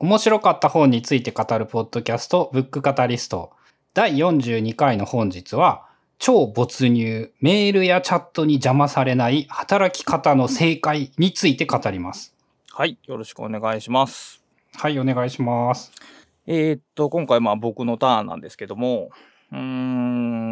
面白かった本について語るポッドキャスト、ブックカタリスト。第42回の本日は、超没入、メールやチャットに邪魔されない働き方の正解について語ります。はい。よろしくお願いします。はい、お願いします。えーっと、今回まあ僕のターンなんですけども、うー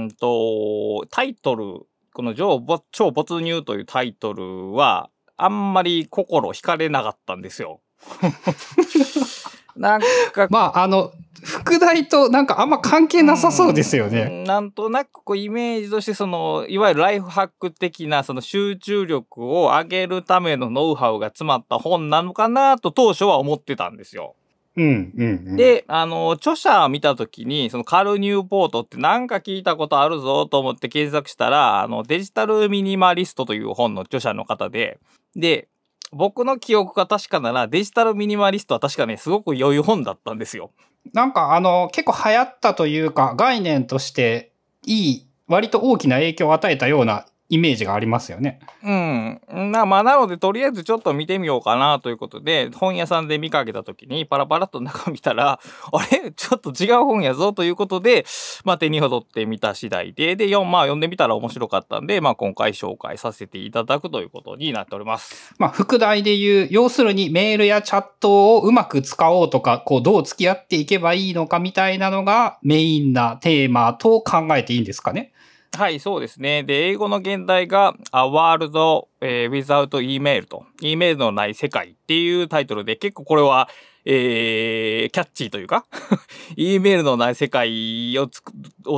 んと、タイトル、この超没超没入というタイトルは、あんまり心惹かれなかったんですよ。なんか、まあ、あの、副題となんかあんま関係なさそうですよね。うんなんとなくこうイメージとしてそのいわゆるライフハック的なその集中力を上げるためのノウハウが詰まった本なのかなと当初は思ってたんですよ。うん、うん、うん。、で、あの、著者を見たときに、そのカル・ニューポートってなんか聞いたことあるぞと思って検索したら、あの、デジタルミニマリストという本の著者の方で、で、僕の記憶が確かなら、デジタルミニマリストは確かね、すごく良い本だったんですよ。なんかあの、結構流行ったというか、概念としていい、割と大きな影響を与えたようなイメージがありますよね。うん。な、まあ、なので、とりあえずちょっと見てみようかなということで、本屋さんで見かけたときに、パラパラっと中見たら、あれ？ちょっと違う本やぞということで、まあ、手に取ってみた次第で、で、よまあ、読んでみたら面白かったんで、まあ、今回紹介させていただくということになっております。まあ、副題で言う、要するにメールやチャットをうまく使おうとか、こう、どう付き合っていけばいいのかみたいなのがメインなテーマと考えていいんですかね。はい、そうですね。で、英語の現代が、A World、えー Without Email と、E メールのない世界っていうタイトルで、結構これは、えーキャッチーというか、E メールのない世界を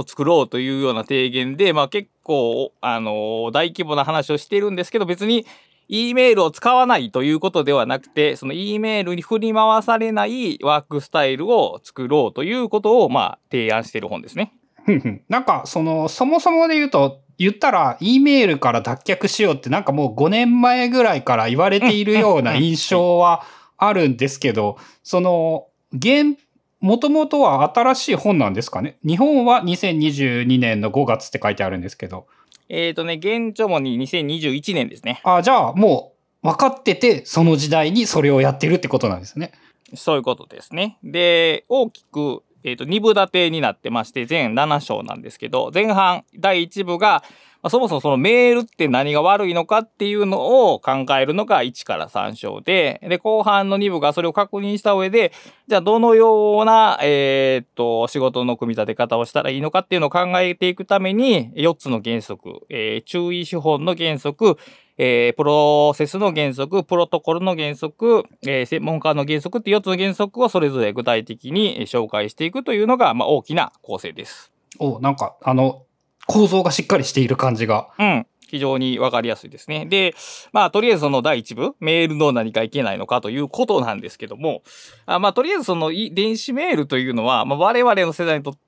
作ろうというような提言で、まあ結構、あのー大規模な話をしているんですけど、別に、E メールを使わないということではなくて、その E メールに振り回されないワークスタイルを作ろうということを、まあ、提案している本ですね。なんか、その、そもそもで言うと、言ったら、E メールから脱却しようってなんかもう5年前ぐらいから言われているような印象はあるんですけど、その、現、もともとは新しい本なんですかね？日本は2022年の5月って書いてあるんですけど。えっ、とね、現状もに2021年ですね。あ、じゃあもう分かってて、その時代にそれをやってるってことなんですね。そういうことですね。で、大きく、えっ、と、2部立てになってまして、全7章なんですけど、前半、第1部が、まあそもそもそのメールって何が悪いのかっていうのを考えるのが1から3章で、で、後半の2部がそれを確認した上で、じゃあどのような、えっ、と、仕事の組み立て方をしたらいいのかっていうのを考えていくために、4つの原則、えー注意資本の原則、えープロセスの原則、プロトコルの原則、えー専門家の原則って4つの原則をそれぞれ具体的にえー紹介していくというのが、まあ、大きな構成です。お、なんか、あの、構造がしっかりしている感じが。うん。非常にわかりやすいですね。で、まあ、とりあえずその第一部、メールの何かいけないのかということなんですけども、あまあ、とりあえずそのい電子メールというのは、まあ、我々の世代にとって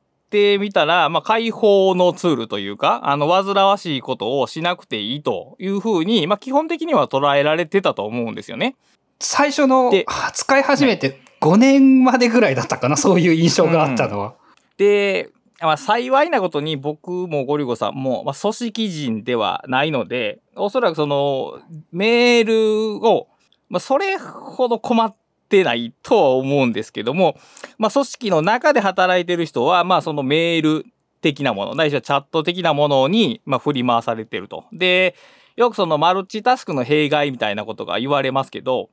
みたら、まあ、解放のツールというか、あの、煩わしいことをしなくていいというふうに、まあ、基本的には捉えられてたと思うんですよね。最初ので使い始めて5年までぐらいだったかな、そういう印象があったのは。で、まあ、幸いなことに僕もゴリゴさんも、まあ、組織人ではないので、おそらくその、メールを、まあ、それほど困ってないとは思うんですけども、まあ、組織の中で働いてる人は、まあ、そのメール的なもの、ないしはチャット的なものに、まあ、振り回されてると。で、よくそのマルチタスクの弊害みたいなことが言われますけど、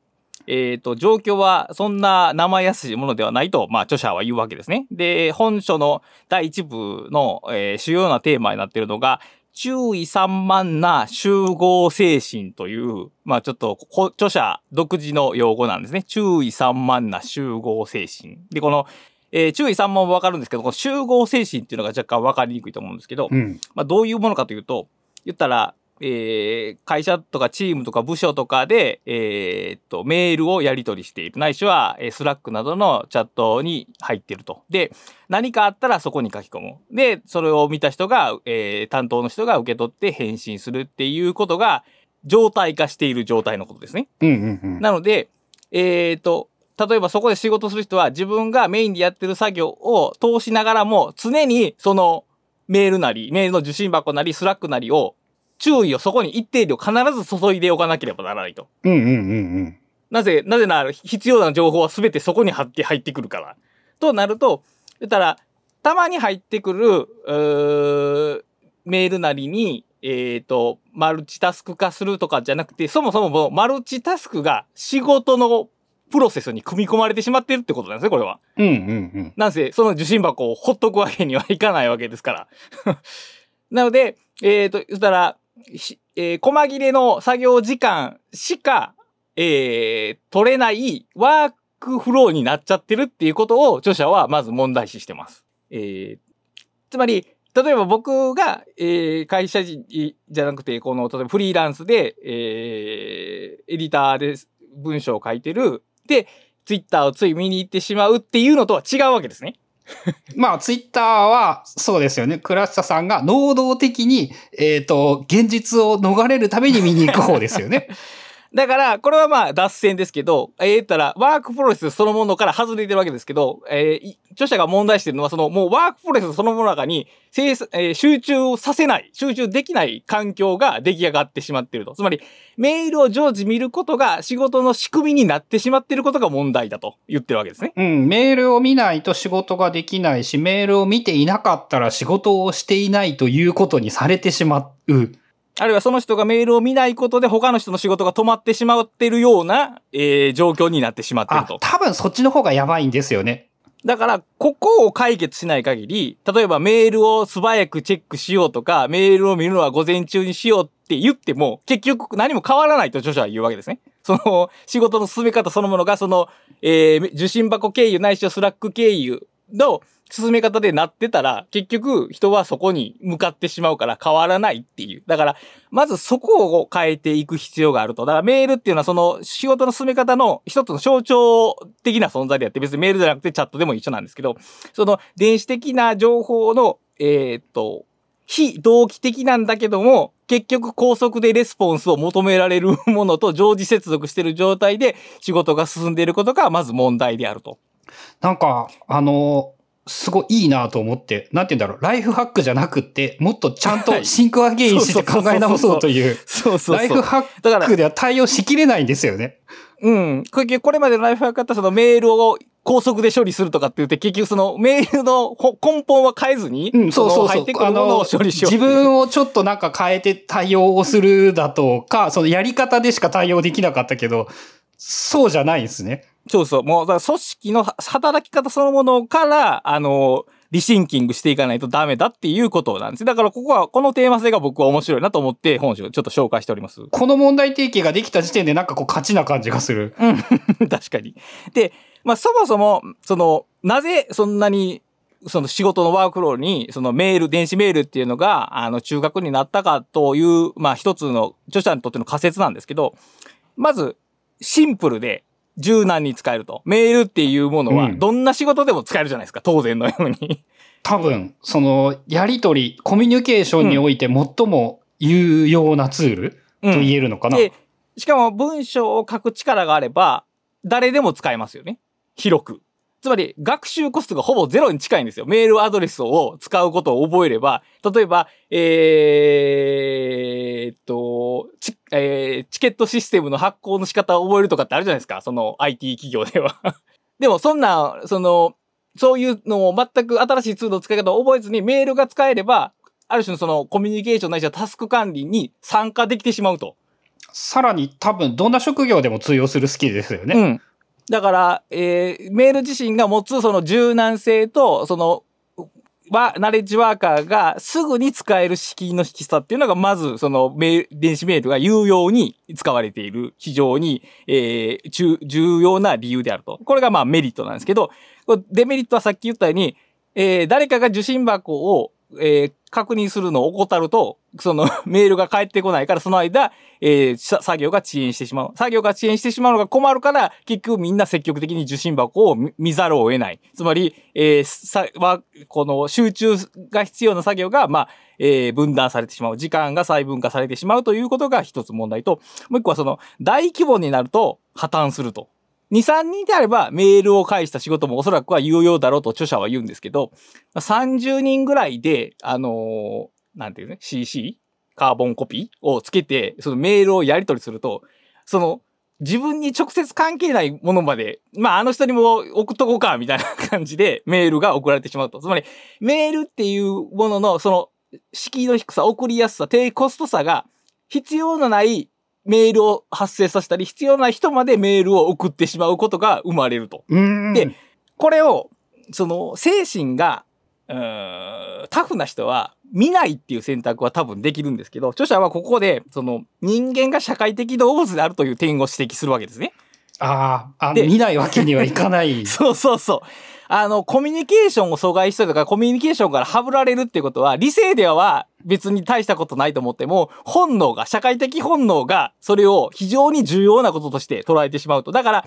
えっ、と、状況はそんな生やすいものではないと、まあ、著者は言うわけですね。で、本書の第一部の、えー主要なテーマになっているのが、注意散漫な集合精神という、まあちょっとこ著者独自の用語なんですね。注意散漫な集合精神。で、この、えー注意散漫もわかるんですけど、この集合精神っていうのが若干わかりにくいと思うんですけど、うん。まあ、どういうものかというと、言ったら、えー会社とかチームとか部署とかで、えーっと、メールをやり取りしている。ないしは、えースラックなどのチャットに入っていると。で、何かあったらそこに書き込む。で、それを見た人が、えー担当の人が受け取って返信するっていうことが、状態化している状態のことですね。うんうんうん。なので、えっ、と、例えばそこで仕事する人は自分がメインでやってる作業を通しながらも常にそのメールなり、メールの受信箱なり、スラックなりを注意をそこに一定量必ず注いでおかなければならないと。うんうんうんうん。なぜ、なぜなら必要な情報は全てそこに貼って入ってくるから。となると、言ったら、たまに入ってくる、メールなりに、えっ、と、マルチタスク化するとかじゃなくて、そもそもマルチタスクが仕事のプロセスに組み込まれてしまってるってことなんですね、これは。うんうんうん。なんせ、その受信箱をほっとくわけにはいかないわけですから。なので、えっ、と、言ったら、しえー細切れの作業時間しか、えー取れないワークフローになっちゃってるっていうことを著者はまず問題視してます。えーつまり、例えば僕が、えー会社人じゃなくて、この、例えばフリーランスで、えーエディターで文章を書いてる。で、ツイッターをつい見に行ってしまうっていうのとは違うわけですね。まあ、ツイッターは、そうですよね。倉下さんが能動的に、えっ、と、現実を逃れるために見に行く方ですよね。だから、これはまあ脱線ですけど、えー、言ったら、ワークプロセスそのものから外れてるわけですけど、えー著者が問題してるのは、その、もうワークプロセスそのものの中に、えー集中をさせない、集中できない環境が出来上がってしまってると。つまり、メールを常時見ることが仕事の仕組みになってしまってることが問題だと言ってるわけですね。うん、メールを見ないと仕事ができないし、メールを見ていなかったら仕事をしていないということにされてしまう。あるいはその人がメールを見ないことで他の人の仕事が止まってしまっているような、えー状況になってしまっているあと、。多分そっちの方がやばいんですよね。だから、ここを解決しない限り、例えばメールを素早くチェックしようとか、メールを見るのは午前中にしようって言っても、結局何も変わらないと著者は言うわけですね。その、仕事の進め方そのものが、その、えー受信箱経由ないしはスラック経由の進め方でなってたら、結局人はそこに向かってしまうから変わらないっていう。だから、まずそこを変えていく必要があると。だからメールっていうのはその仕事の進め方の一つの象徴的な存在であって、別にメールじゃなくてチャットでも一緒なんですけど、その電子的な情報の、えーっと、非同期的なんだけども、結局高速でレスポンスを求められるものと常時接続している状態で仕事が進んでいることがまず問題であると。なんか、あの、すごいいいなと思って、なんて言うんだろう、ライフハックじゃなくって、もっとちゃんとシンクアゲインして考え直そうという、そうそう。ライフハックでは対応しきれないんですよね。うん。これこれまでのライフハックだったらそのメールを高速で処理するとかって言って、結局そのメールのほ根本は変えずに、うん、そうそうそうの入って。くるものを処理しよう。自分をちょっとなんか変えて対応をするだとか、そのやり方でしか対応できなかったけど、そうじゃないんですね。そうそう。もう、だから組織のは働き方そのものから、あの、リシンキングしていかないとダメだっていうことなんです。だからここは、このテーマ性が僕は面白いなと思って本書をちょっと紹介しております。この問題提起ができた時点でなんかこう勝ちな感じがする。確かに。で、まあそもそも、その、なぜそんなに、その仕事のワークフローに、そのメール、電子メールっていうのが、あの、中核になったかという、まあ一つの著者にとっての仮説なんですけど、まず、シンプルで柔軟に使えると。メールっていうものは、うんどんな仕事でも使えるじゃないですか、当然のように。多分、その、やりとり、コミュニケーションにおいて最も有用なツールと言えるのかな。で、しかも文章を書く力があれば、誰でも使えますよね。広く。つまり、学習コストがほぼゼロに近いんですよ。メールアドレスを使うことを覚えれば、例えば、えーっと、チえーチケットシステムの発行の仕方を覚えるとかってあるじゃないですか。その IT 企業では。でも、そんな、その、そういうのを全く新しいツールの使い方を覚えずにメールが使えれば、ある種のそのコミュニケーションないしはタスク管理に参加できてしまうと。さらに多分、どんな職業でも通用するスキルですよね。うん。だから、えーメール自身が持つその柔軟性と、その、は、ナレッジワーカーがすぐに使える敷居の低さっていうのが、まず、そのメール、電子メールが有用に使われている、非常に、えー重要な理由であると。これがまあメリットなんですけど、デメリットはさっき言ったように、えー誰かが受信箱を、えー確認するのを怠ると、その メールが返ってこないから、その間、えー作業が遅延してしまう。作業が遅延してしまうのが困るから、結局みんな積極的に受信箱を見見ざるを得ない。つまり、えーさは、この集中が必要な作業が、まあ、えー分断されてしまう。時間が細分化されてしまうということが一つ問題と、もう一個はその、大規模になると破綻すると。2、3人であればメールを返した仕事もおそらくは有用だろうと著者は言うんですけど、30人ぐらいで、あのーなんていうね、CC? カーボンコピーをつけて、そのメールをやり取りすると、その、自分に直接関係ないものまで、まああの人にも送っとこうか、みたいな感じでメールが送られてしまうと。つまり、メールっていうものの、その、敷居の低さ、送りやすさ、低コストさが、必要のないメールを発生させたり、必要な人までメールを送ってしまうことが生まれると。うん。で、これを、その、精神が、タフな人は見ないっていう選択は多分できるんですけど、著者はここで、その、人間が社会的動物であるという点を指摘するわけですね。ああ、見ないわけにはいかない。そうそうそう。あの、コミュニケーションを阻害したりとか、コミュニケーションからはぶられるっていうことは、理性では別に大したことないと思っても、本能が、社会的本能が、それを非常に重要なこととして捉えてしまうと。だから、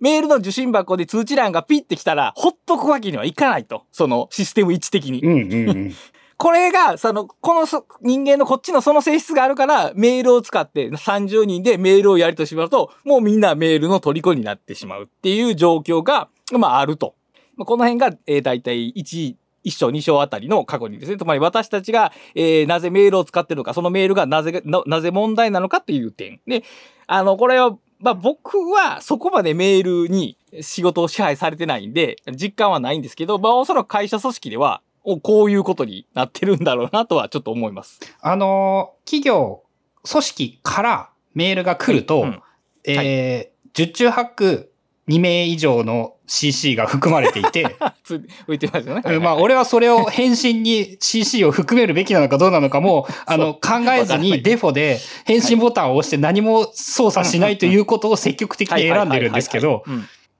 メールの受信箱で通知欄がピッてきたら、ほっとくわけにはいかないと。そのシステム位置的に。うんうんうん。これが、その、このそ人間のこっちのその性質があるから、メールを使って30人でメールをやりとしまうと、もうみんなメールの虜になってしまうっていう状況が、まああると。まあこの辺が、えー、大体1、一章二章あたりの過去にですね。つまり私たちが、えーなぜメールを使ってるのか、そのメールがなぜ、ななぜ問題なのかっていう点。で、あの、これは、まあ僕はそこまでメールに仕事を支配されてないんで、実感はないんですけど、まあおそらく会社組織では、おこういうことになってるんだろうなとはちょっと思います。あの、企業、組織からメールが来ると、うんえー十中八九2名以上の CC が含まれていて、つ浮いてますよね。うんまあ、俺はそれを返信に CC を含めるべきなのかどうなのかも、あの、考えずにデフォで返信ボタンを押して何も操作しないということを積極的に選んでるんですけど、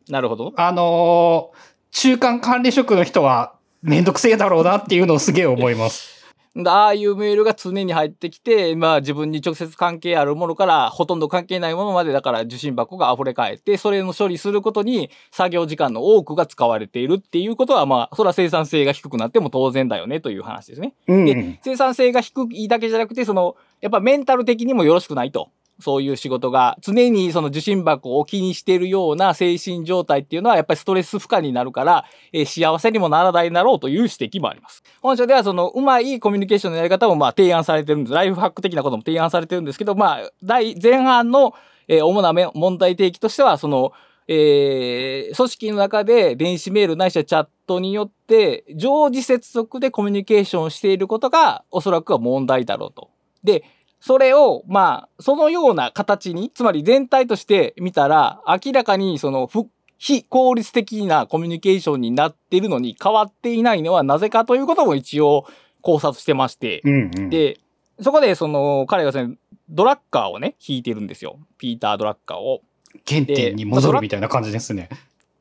なるほど。あのー中間管理職の人はめんどくせえだろうなっていうのをすげえ思います。ああいうメールが常に入ってきて、まあ自分に直接関係あるものからほとんど関係ないものまでだから受信箱が溢れ返って、それの処理することに作業時間の多くが使われているっていうことは、まあ、それは生産性が低くなっても当然だよねという話ですね。うんで、生産性が低いだけじゃなくて、その、やっぱメンタル的にもよろしくないと。そういう仕事が、常にその受信箱を気にしているような精神状態っていうのは、やっぱりストレス負荷になるから、えー幸せにもならないだろうという指摘もあります。本書では、その、うまいコミュニケーションのやり方も、まあ、提案されてるんです。ライフハック的なことも提案されてるんですけど、まあ、第、前半の、えー主な問題提起としては、その、えー組織の中で電子メールないしはチャットによって常時接続でコミュニケーションをしていることがおそらくは問題だろうと。で、それを、まあ、そのような形に、つまり全体として見たら、明らかにその不非効率的なコミュニケーションになっているのに変わっていないのはなぜかということも一応考察してまして、うんうん。で、そこでその彼がそのドラッカーをね、弾いてるんですよ。ピーター・ドラッカーを。原点に戻るみたいな感じですね。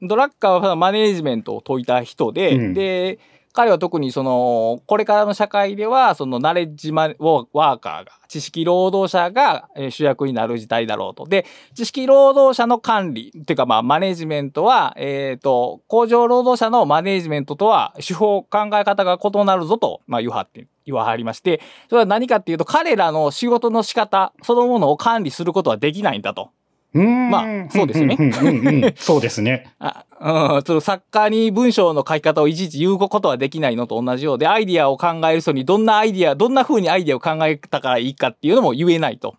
ドラッカーはマネージメントを説いた人で、うんで、彼は特にその、これからの社会では、そのナレッジマワーカーが、知識労働者が主役になる時代だろうと。で、知識労働者の管理、っていうかまあマネジメントは、えっ、と、工場労働者のマネジメントとは手法、考え方が異なるぞと、まあ言わはって、言わはりまして、それは何かっていうと、彼らの仕事の仕方そのものを管理することはできないんだと。うんまあそうですよねそうですね。あうん、その作家に文章の書き方をいちいち言うことはできないのと同じようで、アイディアを考える人にどんなアイディア、どんな風にアイディアを考えたからいいかっていうのも言えないと。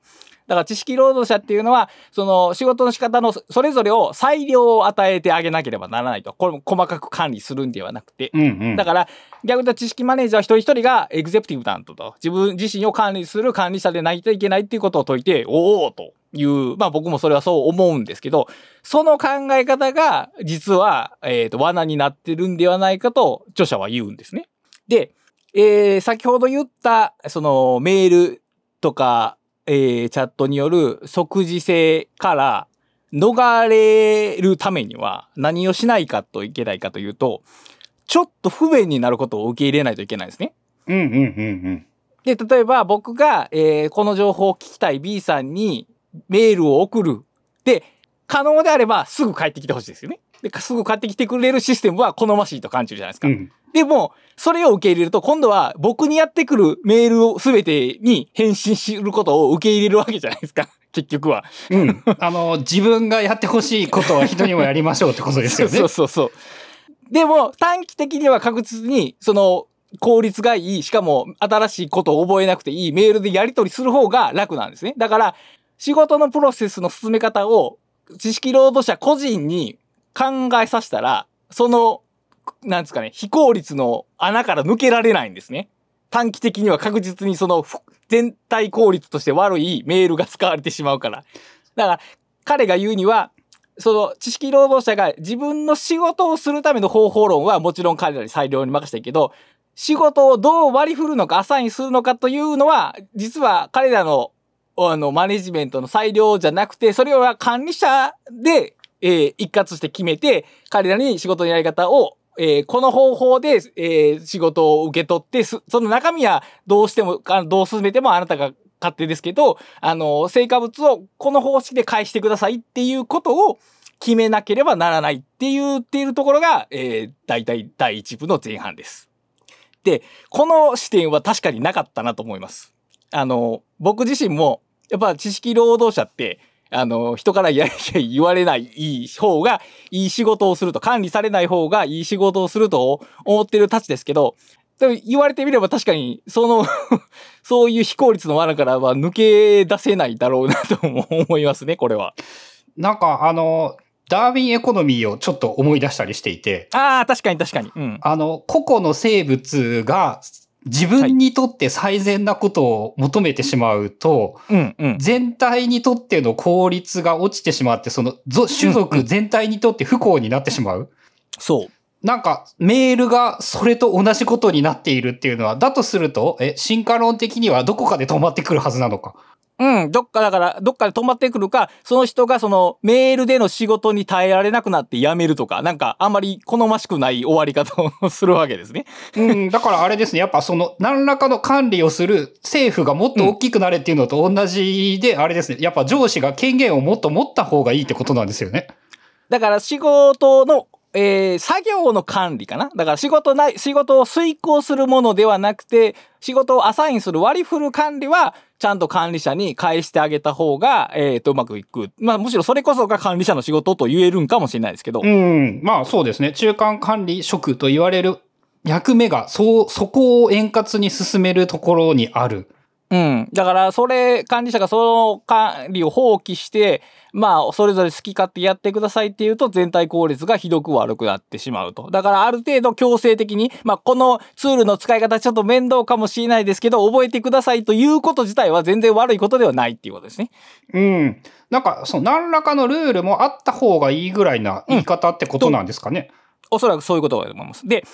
だから知識労働者っていうのは、その仕事の仕方のそれぞれを裁量を与えてあげなければならないと。これも細かく管理するんではなくて。うんうん。だから、逆に知識マネージャーは一人一人がエグゼクティブ担当と、自分自身を管理する管理者でないといけないっていうことを説いて、おおという、まあ僕もそれはそう思うんですけど、その考え方が実は、えっ、と、罠になってるんではないかと著者は言うんですね。で、えー先ほど言った、そのメールとか、えーチャットによる即時性から逃れるためには何をしないかといけないかというと、ちょっと不便になることを受け入れないといけないんですね。うんうんうんうん。で、例えば僕が、えーこの情報を聞きたい B さんにメールを送る。で、可能であればすぐ帰ってきてほしいですよね。で、すぐ帰ってきてくれるシステムは好ましいと感じるじゃないですか。うん。でも、それを受け入れると、今度は僕にやってくるメールを全てに返信することを受け入れるわけじゃないですか。結局は。うん。あの、自分がやってほしいことは人にもやりましょうってことですよね。そうそうそう。でも、短期的には確実に、その、効率がいい、しかも新しいことを覚えなくていいメールでやり取りする方が楽なんですね。だから、仕事のプロセスの進め方を知識労働者個人に考えさせたら、その、なんですかね、非効率の穴から抜けられないんですね。短期的には確実にその全体効率として悪いメールが使われてしまうから。だから、彼が言うには、その知識労働者が自分の仕事をするための方法論はもちろん彼らに裁量に任せてるけど、仕事をどう割り振るのか、アサインするのかというのは、実は彼らの、あの、マネジメントの裁量じゃなくて、それは管理者で、えー、一括して決めて、彼らに仕事のやり方を、えー、この方法で、えー、仕事を受け取って、その中身はどうしても、どう進めてもあなたが勝手ですけど、あの、成果物をこの方式で返してくださいっていうことを決めなければならないって言っているところが、えー、大体第一部の前半です。で、この視点は確かになかったなと思います。あの、僕自身も、やっぱ知識労働者って、あの、人からや言われないいい方がいい仕事をすると、管理されない方がいい仕事をすると思ってるたちですけど、でも言われてみれば確かに、その そういう非効率の罠からは抜け出せないだろうなと思いますね、これは。なんか、あの、ダーウィンエコノミーをちょっと思い出したりしていて。ああ、確かに確かに。うん、あの、個々の生物が自分にとって最善なことを求めてしまうと、うんうん、全体にとっての効率が落ちてしまって、その種族全体にとって不幸になってしまう。そう。なんか、メールがそれと同じことになっているっていうのは、だとすると、え、進化論的にはどこかで止まってくるはずなのか。うん、どっかだから、どっかで止まってくるか、その人がそのメールでの仕事に耐えられなくなって辞めるとか、なんかあんまり好ましくない終わり方を するわけですね。うん、だからあれですね、やっぱその何らかの管理をする政府がもっと大きくなれっていうのと同じで、あれですね、やっぱ上司が権限をもっと持った方がいいってことなんですよね。だから仕事のえー、作業の管理かなだから仕事ない、仕事を遂行するものではなくて、仕事をアサインする割り振る管理は、ちゃんと管理者に返してあげた方が、えっ、ー、と、うまくいく。まあ、むしろそれこそが管理者の仕事と言えるんかもしれないですけど。うん。まあ、そうですね。中間管理職と言われる役目が、そう、そこを円滑に進めるところにある。うん。だから、それ、管理者がその管理を放棄して、まあ、それぞれ好き勝手やってくださいっていうと、全体効率がひどく悪くなってしまうと。だから、ある程度強制的に、まあ、このツールの使い方ちょっと面倒かもしれないですけど、覚えてくださいということ自体は全然悪いことではないっていうことですね。うん。なんか、その何らかのルールもあった方がいいぐらいな言い方ってことなんですかね。うん、おそらくそういうことだと思います。で、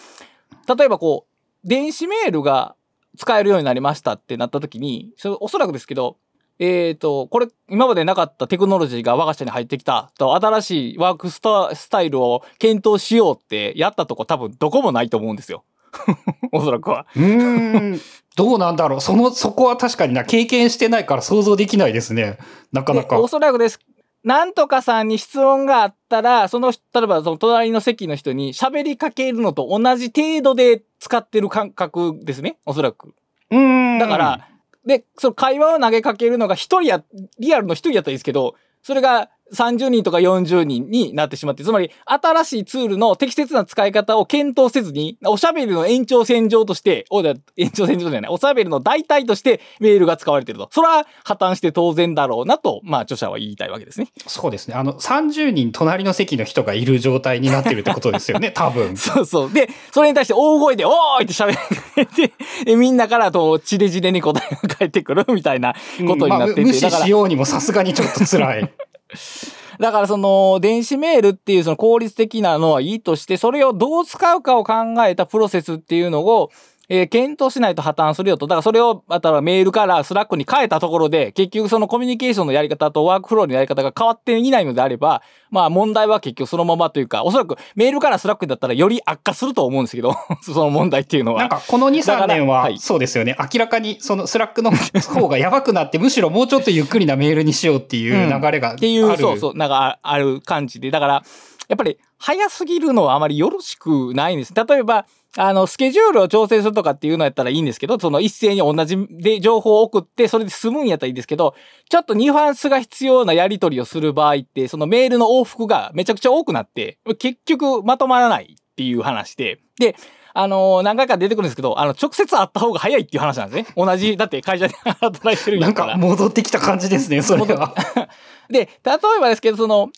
例えばこう、電子メールが使えるようになりましたってなった時に、それおそらくですけど、えっ、ー、と、これ、今までなかったテクノロジーが我が社に入ってきたと、新しいワークスタイルを検討しようってやったとこ多分どこもないと思うんですよ。おそらくは。うん。どうなんだろう。その、そこは確かにな、経験してないから想像できないですね。なかなか。おそらくです。なんとかさんに質問があったら、その、例えばその隣の席の人に喋りかけるのと同じ程度で使ってる感覚ですね。おそらく。うん。だから、で、その会話を投げかけるのが一人や、リアルの一人やったらいいですけど、それが30人とか40人になってしまって、つまり新しいツールの適切な使い方を検討せずに、おしゃべりの延長線上として、お延長線上じゃない、おしゃべりの代替としてメールが使われていると。それは破綻して当然だろうなと、まあ著者は言いたいわけですね。そうですね。あの、30人隣の席の人がいる状態になってるってことですよね、多分。そうそう。で、それに対して大声で、おーいって喋ってみんなからと、散り散りに答えが返ってくるみたいなことになってて、うんまあ、無視しようにもさすがにちょっと辛い。だからその電子メールっていうその効率的なのはいいとして、それをどう使うかを考えたプロセスっていうのを、えー、検討しないと破綻するよと。だからそれを、またメールからスラックに変えたところで、結局そのコミュニケーションのやり方とワークフローのやり方が変わっていないのであれば、まあ問題は結局そのままというか、おそらくメールからスラックだったらより悪化すると思うんですけど、その問題っていうのは。なんかこの2、3年は、そうですよね。明らかにそのスラックの 方がやばくなって、むしろもうちょっとゆっくりなメールにしようっていう流れがある、うん、っていう、そうそう、なんかある感じで。だから、やっぱり早すぎるのはあまりよろしくないんです。例えば、あの、スケジュールを調整するとかっていうのやったらいいんですけど、その一斉に同じで情報を送って、それで済むんやったらいいですけど、ちょっとニュアンスが必要なやり取りをする場合って、そのメールの往復がめちゃくちゃ多くなって、結局まとまらないっていう話で、で、あのー何回か出てくるんですけど、あの、直接会った方が早いっていう話なんですね。同じ、だって会社で働いてるんなんやから。か戻ってきた感じですね、それは。で、例えばですけど、その、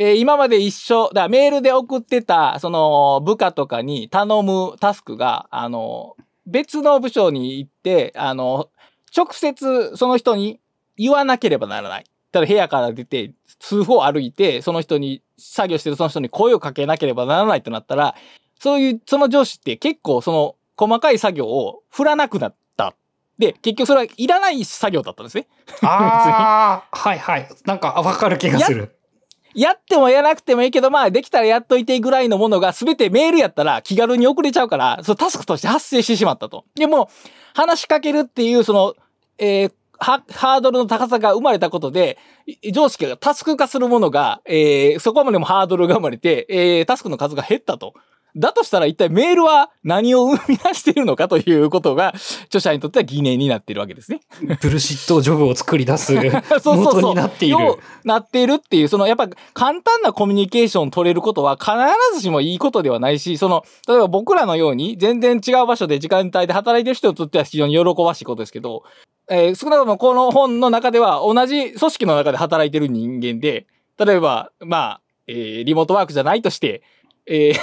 えー今まで一緒、だメールで送ってた、その、部下とかに頼むタスクが、あの、別の部署に行って、あの、直接その人に言わなければならない。ただ部屋から出て、数歩歩いて、その人に、作業してるその人に声をかけなければならないとなったら、そういう、その上司って結構その、細かい作業を振らなくなった。で、結局それはいらない作業だったんですね。ああ、はいはい。なんかわかる気がする。やってもやらなくてもいいけど、まあ、できたらやっといてぐらいのものが全てメールやったら気軽に送れちゃうから、そのタスクとして発生してしまったと。でも、話しかけるっていう、その、えーハードルの高さが生まれたことで、常識がタスク化するものが、えーそこまでもハードルが生まれて、えータスクの数が減ったと。だとしたら一体メールは何を生み出しているのかということが、著者にとっては疑念になっているわけですね。ブルシットジョブを作り出す そうそうそう元になっている。ようなっているっていう、そのやっぱ簡単なコミュニケーション取れることは必ずしもいいことではないし、その、例えば僕らのように全然違う場所で時間帯で働いてる人にとっては非常に喜ばしいことですけど、えー少なくともこの本の中では同じ組織の中で働いてる人間で、例えば、まあ、えーリモートワークじゃないとして、えー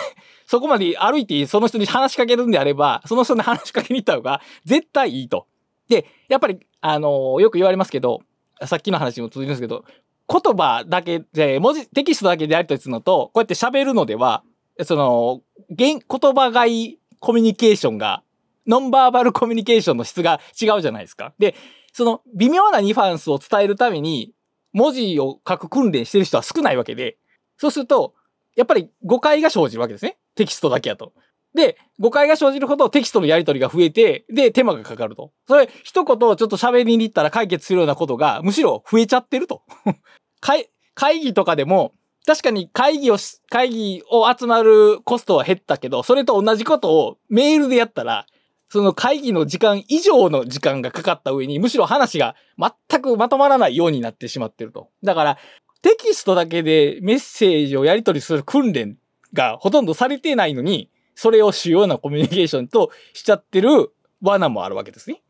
そこまで歩いてその人に話しかけるんであれば、その人に話しかけに行った方が絶対いいと。で、やっぱり、あのーよく言われますけど、さっきの話も続きますけど、言葉だけで、文字、テキストだけでやり取りするのと、こうやって喋るのでは、その、言、言葉がいコミュニケーションが、ノンバーバルコミュニケーションの質が違うじゃないですか。で、その微妙なニュアンスを伝えるために、文字を書く訓練してる人は少ないわけで、そうすると、やっぱり誤解が生じるわけですね。テキストだけやと。で、誤解が生じるほどテキストのやり取りが増えて、で、手間がかかると。それ、一言ちょっと喋りに行ったら解決するようなことが、むしろ増えちゃってると。会、会議とかでも、確かに会議をし、会議を集まるコストは減ったけど、それと同じことをメールでやったら、その会議の時間以上の時間がかかった上に、むしろ話が全くまとまらないようになってしまってると。だから、テキストだけでメッセージをやり取りする訓練がほとんどされてないのに、それを主要なコミュニケーションとしちゃってる罠もあるわけですね。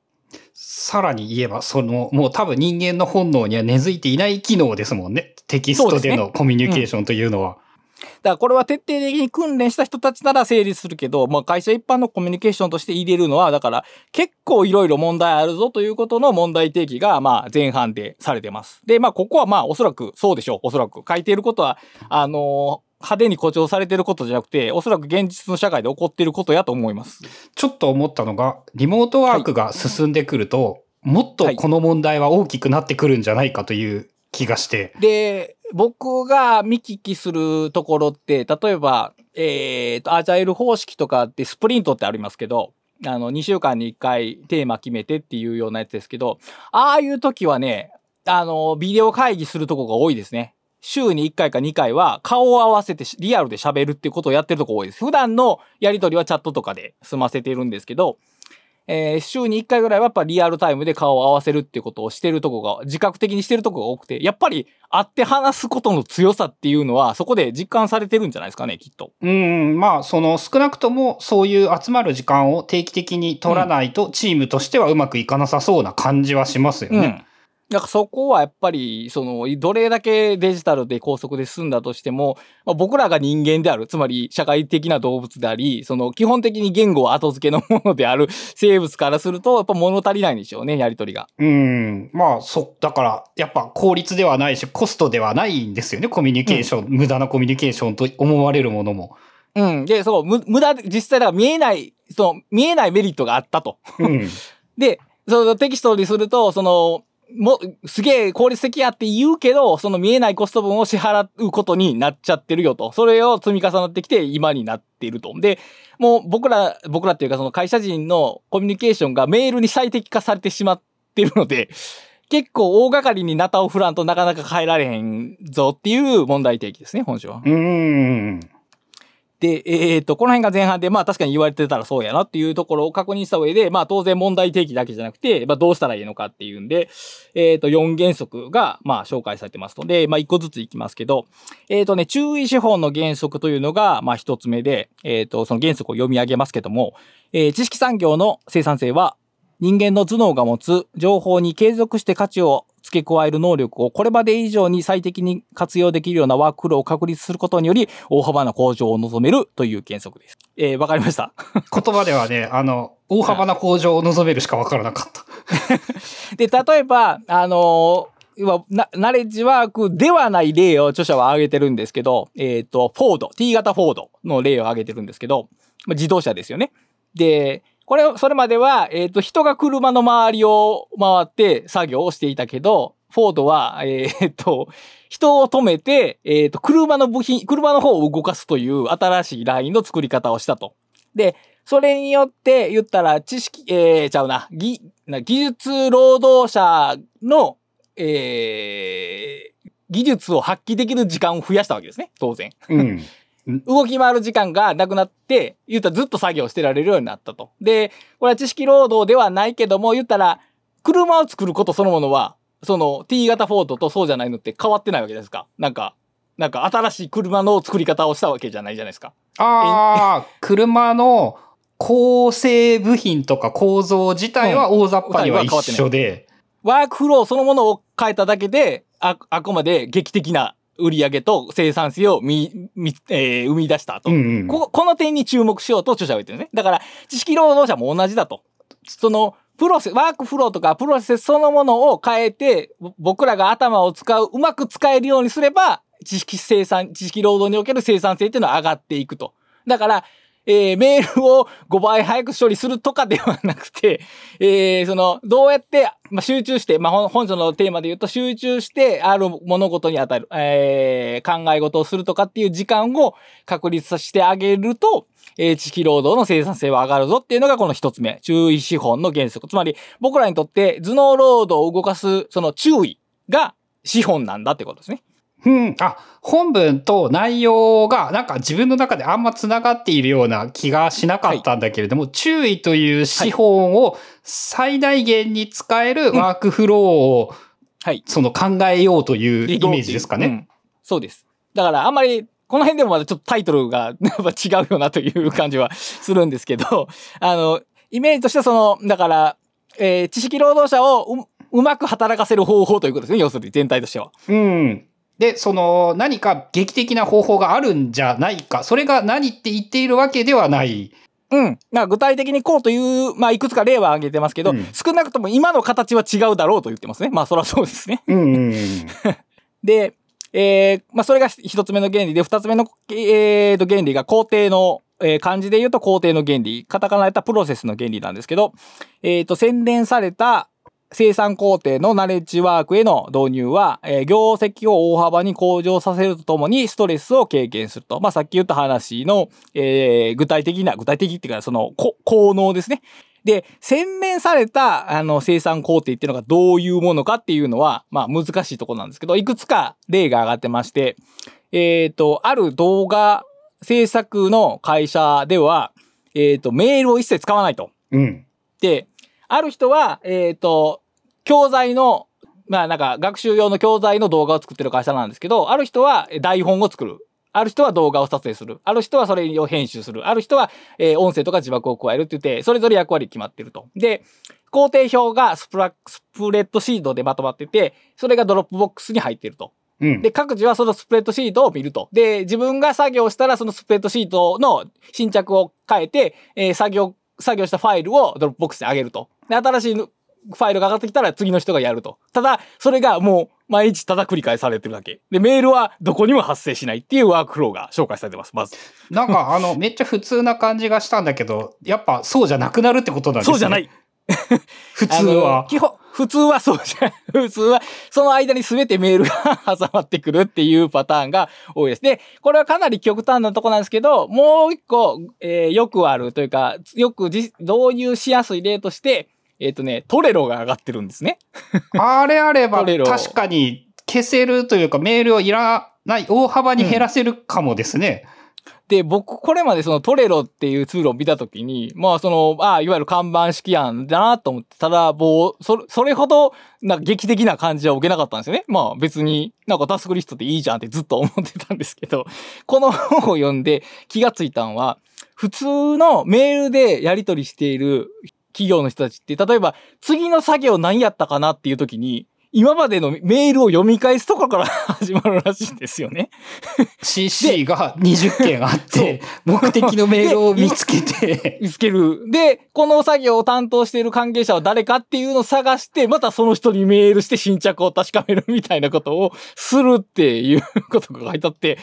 さらに言えば、その、もう多分人間の本能には根付いていない機能ですもんね。テキストでのコミュニケーションというのは。だからこれは徹底的に訓練した人たちなら成立するけど、まあ会社一般のコミュニケーションとして入れるのは、だから結構いろいろ問題あるぞということの問題提起が、まあ前半でされてます。で、まあここはまあおそらくそうでしょう。おそらく書いていることは、あのー派手に誇張されていることじゃなくて、おそらく現実の社会で起こっていることやと思います。ちょっと思ったのが、リモートワークが進んでくると、もっとこの問題は大きくなってくるんじゃないかという気がして。で、僕が見聞きするところって、例えば、えっ、と、アジャイル方式とかってスプリントってありますけど、あの、2週間に1回テーマ決めてっていうようなやつですけど、ああいう時はね、あの、ビデオ会議するとこが多いですね。週に1回か2回は顔を合わせてリアルで喋るっていうことをやってるとこ多いです。普段のやりとりはチャットとかで済ませてるんですけど、えー週に1回ぐらいはやっぱリアルタイムで顔を合わせるっていうことをしてるとこが、自覚的にしてるとこが多くて、やっぱり会って話すことの強さっていうのは、そこで実感されてるんじゃないですかね、きっと。うん、まあ、その少なくともそういう集まる時間を定期的に取らないと、チームとしてはうまくいかなさそうな感じはしますよね。うん。だからそこはやっぱり、その、どれだけデジタルで高速で進んだとしても、まあ、僕らが人間である、つまり社会的な動物であり、その基本的に言語は後付けのものである 生物からすると、やっぱ物足りないんでしょうね、やりとりが。うん。まあ、そ、だから、やっぱ効率ではないし、コストではないんですよね、コミュニケーション、無駄なコミュニケーションと思われるものも。うん。で、そう、む無駄で、実際だから見えない、その、見えないメリットがあったと。うん。で、そのテキストにすると、その、も、すげえ効率的やって言うけど、その見えないコスト分を支払うことになっちゃってるよと。それを積み重なってきて今になっていると。で、もう僕ら、僕らっていうかその会社人のコミュニケーションがメールに最適化されてしまってるので、結構大掛かりにナタを振らんとなかなか変えられへんぞっていう問題提起ですね、本書は。うん。で、えっ、と、この辺が前半で、まあ確かに言われてたらそうやなっていうところを確認した上で、まあ当然問題提起だけじゃなくて、まあどうしたらいいのかっていうんで、えっ、と、4原則が、まあ紹介されてますので、まあ1個ずついきますけど、えっ、とね、注意資本の原則というのが、まあ1つ目で、えっ、と、その原則を読み上げますけども、え知識産業の生産性は、人間の頭脳が持つ情報に継続して価値を付け加える能力をこれまで以上に最適に活用できるようなワークフローを確立することにより大幅な向上を望めるという原則です。えーわかりました言葉ではね、あの、大幅な向上を望めるしかわからなかった。で、例えば、あのーなナレッジワークではない例を著者は挙げてるんですけど、えっ、と、フォード、T 型フォードの例を挙げてるんですけど、まあ自動車ですよね。で、これを、それまでは、えっ、と、人が車の周りを回って作業をしていたけど、フォードは、えっ、と、人を止めて、えっ、と、車の部品、車の方を動かすという新しいラインの作り方をしたと。で、それによって言ったら知識、えー、ちゃうな、技、な技術労働者の、えー、技術を発揮できる時間を増やしたわけですね、当然。うん。動き回る時間がなくなって、言ったらずっと作業してられるようになったと。で、これは知識労働ではないけども、言ったら、車を作ることそのものは、その T 型フォードとそうじゃないのって変わってないわけですか。なんか、なんか新しい車の作り方をしたわけじゃないじゃないですか。ああ、車の構成部品とか構造自体は大雑把には一緒で、ワークフローそのものを変えただけで、あ、あくまで劇的な売り上げと生産性をみ、み、えー生み出したと。うんうん。ここの点に注目しようと著者は言ってるね。だから、知識労働者も同じだと。その、プロセス、ワークフローとかプロセスそのものを変えて、ぼ僕らが頭を使う、うまく使えるようにすれば、知識生産、知識労働における生産性っていうのは上がっていくと。だから、えーメールを5倍早く処理するとかではなくて、えーその、どうやって、まあ、集中して、まあ、本書のテーマで言うと、集中して、ある物事に当たる、えー考え事をするとかっていう時間を確立させてあげると、えー知識労働の生産性は上がるぞっていうのがこの一つ目。注意資本の原則。つまり、僕らにとって頭脳労働を動かす、その注意が資本なんだってことですね。うん。あ、本文と内容がなんか自分の中であんま繋がっているような気がしなかったんだけれども、注意という資本を最大限に使えるワークフローを、はい。その考えようというイメージですかね。うんそうです。だからあんまり、この辺でもまだちょっとタイトルが やっぱ違うよなという感じはするんですけど、あの、イメージとしてはその、だから、えー知識労働者をううまく働かせる方法ということですね。要するに全体としては。うん。で、その何か劇的な方法があるんじゃないか。それが何って言っているわけではない。うん。まあ具体的にこうという、まあいくつか例は挙げてますけど、うん少なくとも今の形は違うだろうと言ってますね。まあそらそうですね。うんうんうん。で、えーまあ、それが一つ目の原理で、二つ目の、えーと、原理が工程の、えー漢字で言うと工程の原理。カタカナでたプロセスの原理なんですけど、えーと、洗練された生産工程のナレッジワークへの導入は、えー業績を大幅に向上させるとともにストレスを軽減すると。まあ、さっき言った話の、えー具体的な、具体的っていうか、その、こ効能ですね。で、洗練された、あの、生産工程っていうのがどういうものかっていうのは、まあ、難しいところなんですけど、いくつか例が上がってまして、えっ、と、ある動画制作の会社では、えっ、と、メールを一切使わないと。うん。で、ある人は、えっ、と、教材の、まあなんか学習用の教材の動画を作ってる会社なんですけど、ある人はえ台本を作る。ある人は動画を撮影する。ある人はそれを編集する。ある人は、えー音声とか字幕を加えるって言って、それぞれ役割決まってると。で、工程表がスプラスプレッドシートでまとまってて、それがドロップボックスに入ってると。うん。で、各自はそのスプレッドシートを見ると。で、自分が作業したらそのスプレッドシートの進捗を変えて、えー作業、作業したファイルをドロップボックスに上げると。で、新しいファイルが上がってきたら次の人がやると。ただ、それがもう毎日ただ繰り返されてるだけ。で、メールはどこにも発生しないっていうワークフローが紹介されてます、まず。なんかあの、めっちゃ普通な感じがしたんだけど、やっぱそうじゃなくなるってことなんですね。そうじゃない。普通は。基本、普通はそうじゃ、普通は、その間に全てメールが 挟まってくるっていうパターンが多いです。で、これはかなり極端なとこなんですけど、もう一個、えーよくあるというか、よくじ導入しやすい例として、えっ、とね、トレロが上がってるんですね。あれあれば確かに消せるというかメールをいらない、大幅に減らせるかもですね。で、僕、これまでそのトレロっていうツールを見たときに、まあその、ああ、いわゆる看板式案だなと思って、ただ、もう、それ、それほど、なんか劇的な感じは受けなかったんですよね。まあ別になんかタスクリストでいいじゃんってずっと思ってたんですけど、この本を読んで気がついたのは、普通のメールでやり取りしている企業の人たちって、例えば次の作業何やったかなっていう時に、今までのメールを読み返すとこから始まるらしいんですよね。CC が20件あって、目的のメールを見つけて、見つける。で、この作業を担当している関係者は誰かっていうのを探して、またその人にメールして新着を確かめるみたいなことをするっていうことが書いてあって、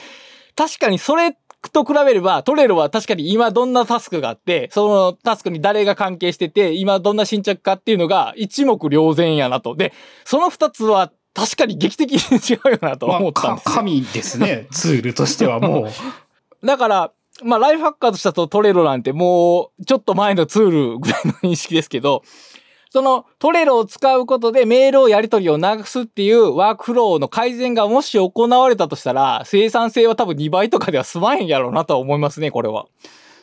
確かにそれと比べれば、トレロは確かに今どんなタスクがあって、そのタスクに誰が関係してて、今どんな新着かっていうのが一目瞭然やなと。で、その二つは確かに劇的に違うよなとまあ、思ったんですよ。か神ですね、ツールとしてはもう。だから、まあ、ライフハッカーとしたとトレロなんてもう、ちょっと前のツールぐらいの認識ですけど、そのトレロを使うことでメールをやり取りをなくすっていうワークフローの改善がもし行われたとしたら、生産性は多分2倍とかでは済まへんやろうなとは思いますね、これは。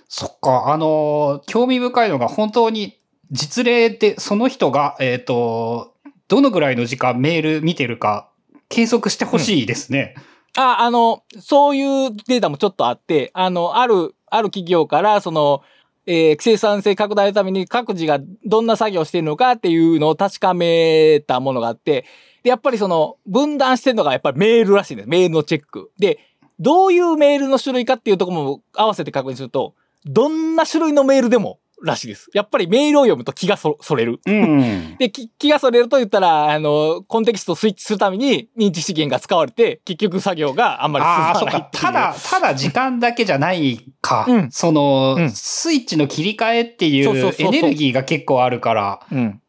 そっか、あのー興味深いのが本当に実例でその人が、えっ、と、どのぐらいの時間メール見てるか計測してほしいですね。あ、あの、そういうデータもちょっとあって、あの、ある、ある企業から、その、えー生産性拡大のために各自がどんな作業してるのかっていうのを確かめたものがあって、で、やっぱりその、分断してるのがやっぱりメールらしいんです。メールのチェック。で、どういうメールの種類かっていうとこも合わせて確認すると、どんな種類のメールでもらしいです。やっぱりメールを読むと気がそそれる。うん。で、き気がそれると言ったら、あの、コンテキストをスイッチするために認知資源が使われて、結局作業があんまり進。まないいう。ただ、ただ時間だけじゃないか。うんその、うんスイッチの切り替えっていうエネルギーが結構あるから。うん。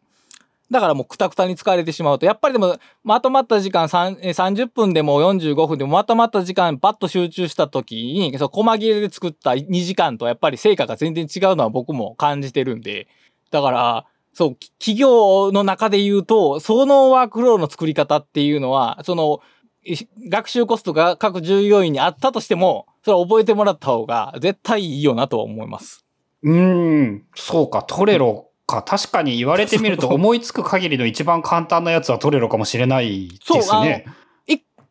だからもうクタクタに使われてしまうと、やっぱりでも、まとまった時間30分でも45分でもまとまった時間パッと集中した時に、そう、細切れで作った2時間とやっぱり成果が全然違うのは僕も感じてるんで、だから、そう、企業の中で言うと、そのワークフローの作り方っていうのは、その、学習コストが各従業員にあったとしても、それは覚えてもらった方が絶対いいよなとは思います。うん、そうか、トレロか。確かに言われてみると思いつく限りの一番簡単なやつはトレロかもしれないですね。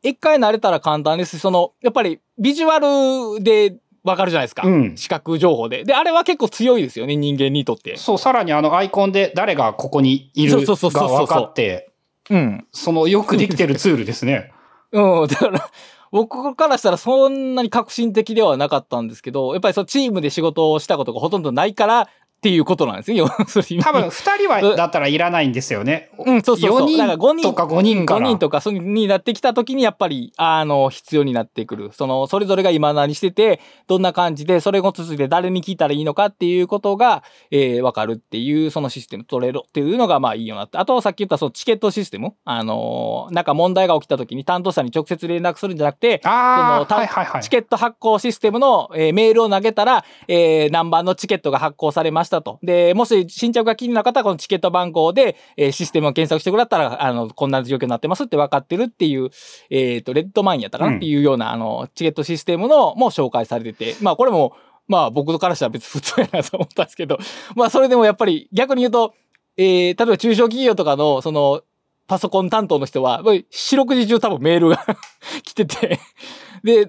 一回慣れたら簡単ですしその、やっぱりビジュアルでわかるじゃないですか。うん。視覚情報で。で、あれは結構強いですよね、人間にとって。そう、さらにあのアイコンで誰がここにいるそうそうそうそうそうが分かって、うん。そのよくできてるツールですね。うん。だから、僕からしたらそんなに革新的ではなかったんですけど、やっぱりそのチームで仕事をしたことがほとんどないからっていうことなんですね。多分二人はだったらいらないんですよね。うん、そうそうそう。4だから5人とか5人か5ら。人とかそうになってきた時にやっぱり、あの、必要になってくる。その、それぞれが今何してて、どんな感じで、それを続いて誰に聞いたらいいのかっていうことが、えー、わかるっていう、そのシステム、取れるっていうのが、まあいいよなって。あと、さっき言ったそのチケットシステム。あのーなんか問題が起きた時に担当者に直接連絡するんじゃなくて、ああ、そのたはいはいはいチ。ケット発行システムの、えーメールを投げたら、えー何番のチケットが発行されましたと。で、もし新着が気になる方はこのチケット番号で、えーシステムを検索してくれたら、あの、こんな状況になってますって分かってるっていう、えっ、と、レッドマインやったかな、うん。っていうような、あの、チケットシステムのも紹介されてて、まあこれも、まあ僕からしたら別に 普通やなと思ったんですけど、まあそれでもやっぱり逆に言うと、えー例えば中小企業とかの、その、パソコン担当の人は、四六時中多分メールが 来てて、で、例え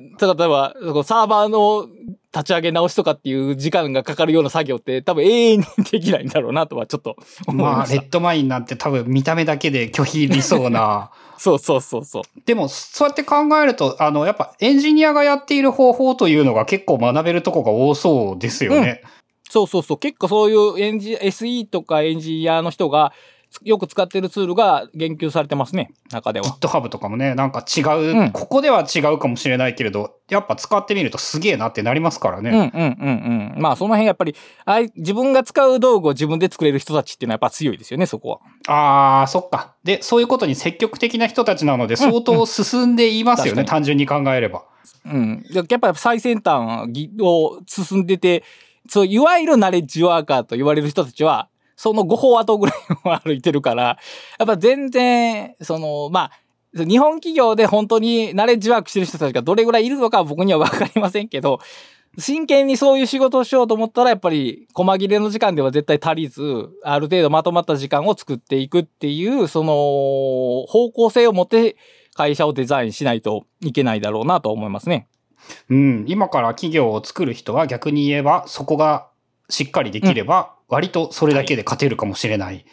ば、サーバーの立ち上げ直しとかっていう時間がかかるような作業って多分永遠にできないんだろうなとはちょっと思いまあ、ました。レッドマインなんて多分見た目だけで拒否りそうな。そうそうそうそう。でも、そうやって考えると、あの、やっぱエンジニアがやっている方法というのが結構学べるとこが多そうですよね。そうそうそう。結構そういうエンジ、SE とかエンジニアの人がつよく使ってるツールが言及されてますね。中では。GitHub とかもね、なんか違う、うんここでは違うかもしれないけれど、やっぱ使ってみるとすげえなってなりますからね。うんうんうんうん。まあその辺やっぱり、あい自分が使う道具を自分で作れる人たちっていうのはやっぱ強いですよね、そこは。ああ、そっか。で、そういうことに積極的な人たちなので、相当進んでいますよね、確か単純に考えれば。うん。でやっぱり最先端を進んでて、そう、いわゆるナレッジワーカーと言われる人たちは、その5歩後ぐらいを歩いてるから、やっぱ全然、その、まあ、日本企業で本当にナレッジワークしてる人たちがどれぐらいいるのかは僕にはわかりませんけど、真剣にそういう仕事をしようと思ったら、やっぱり、細切れの時間では絶対足りず、ある程度まとまった時間を作っていくっていう、その、方向性を持って会社をデザインしないといけないだろうなと思いますね。うん。今から企業を作る人は逆に言えば、そこがしっかりできれば、割とそれだけで勝てるかもしれない。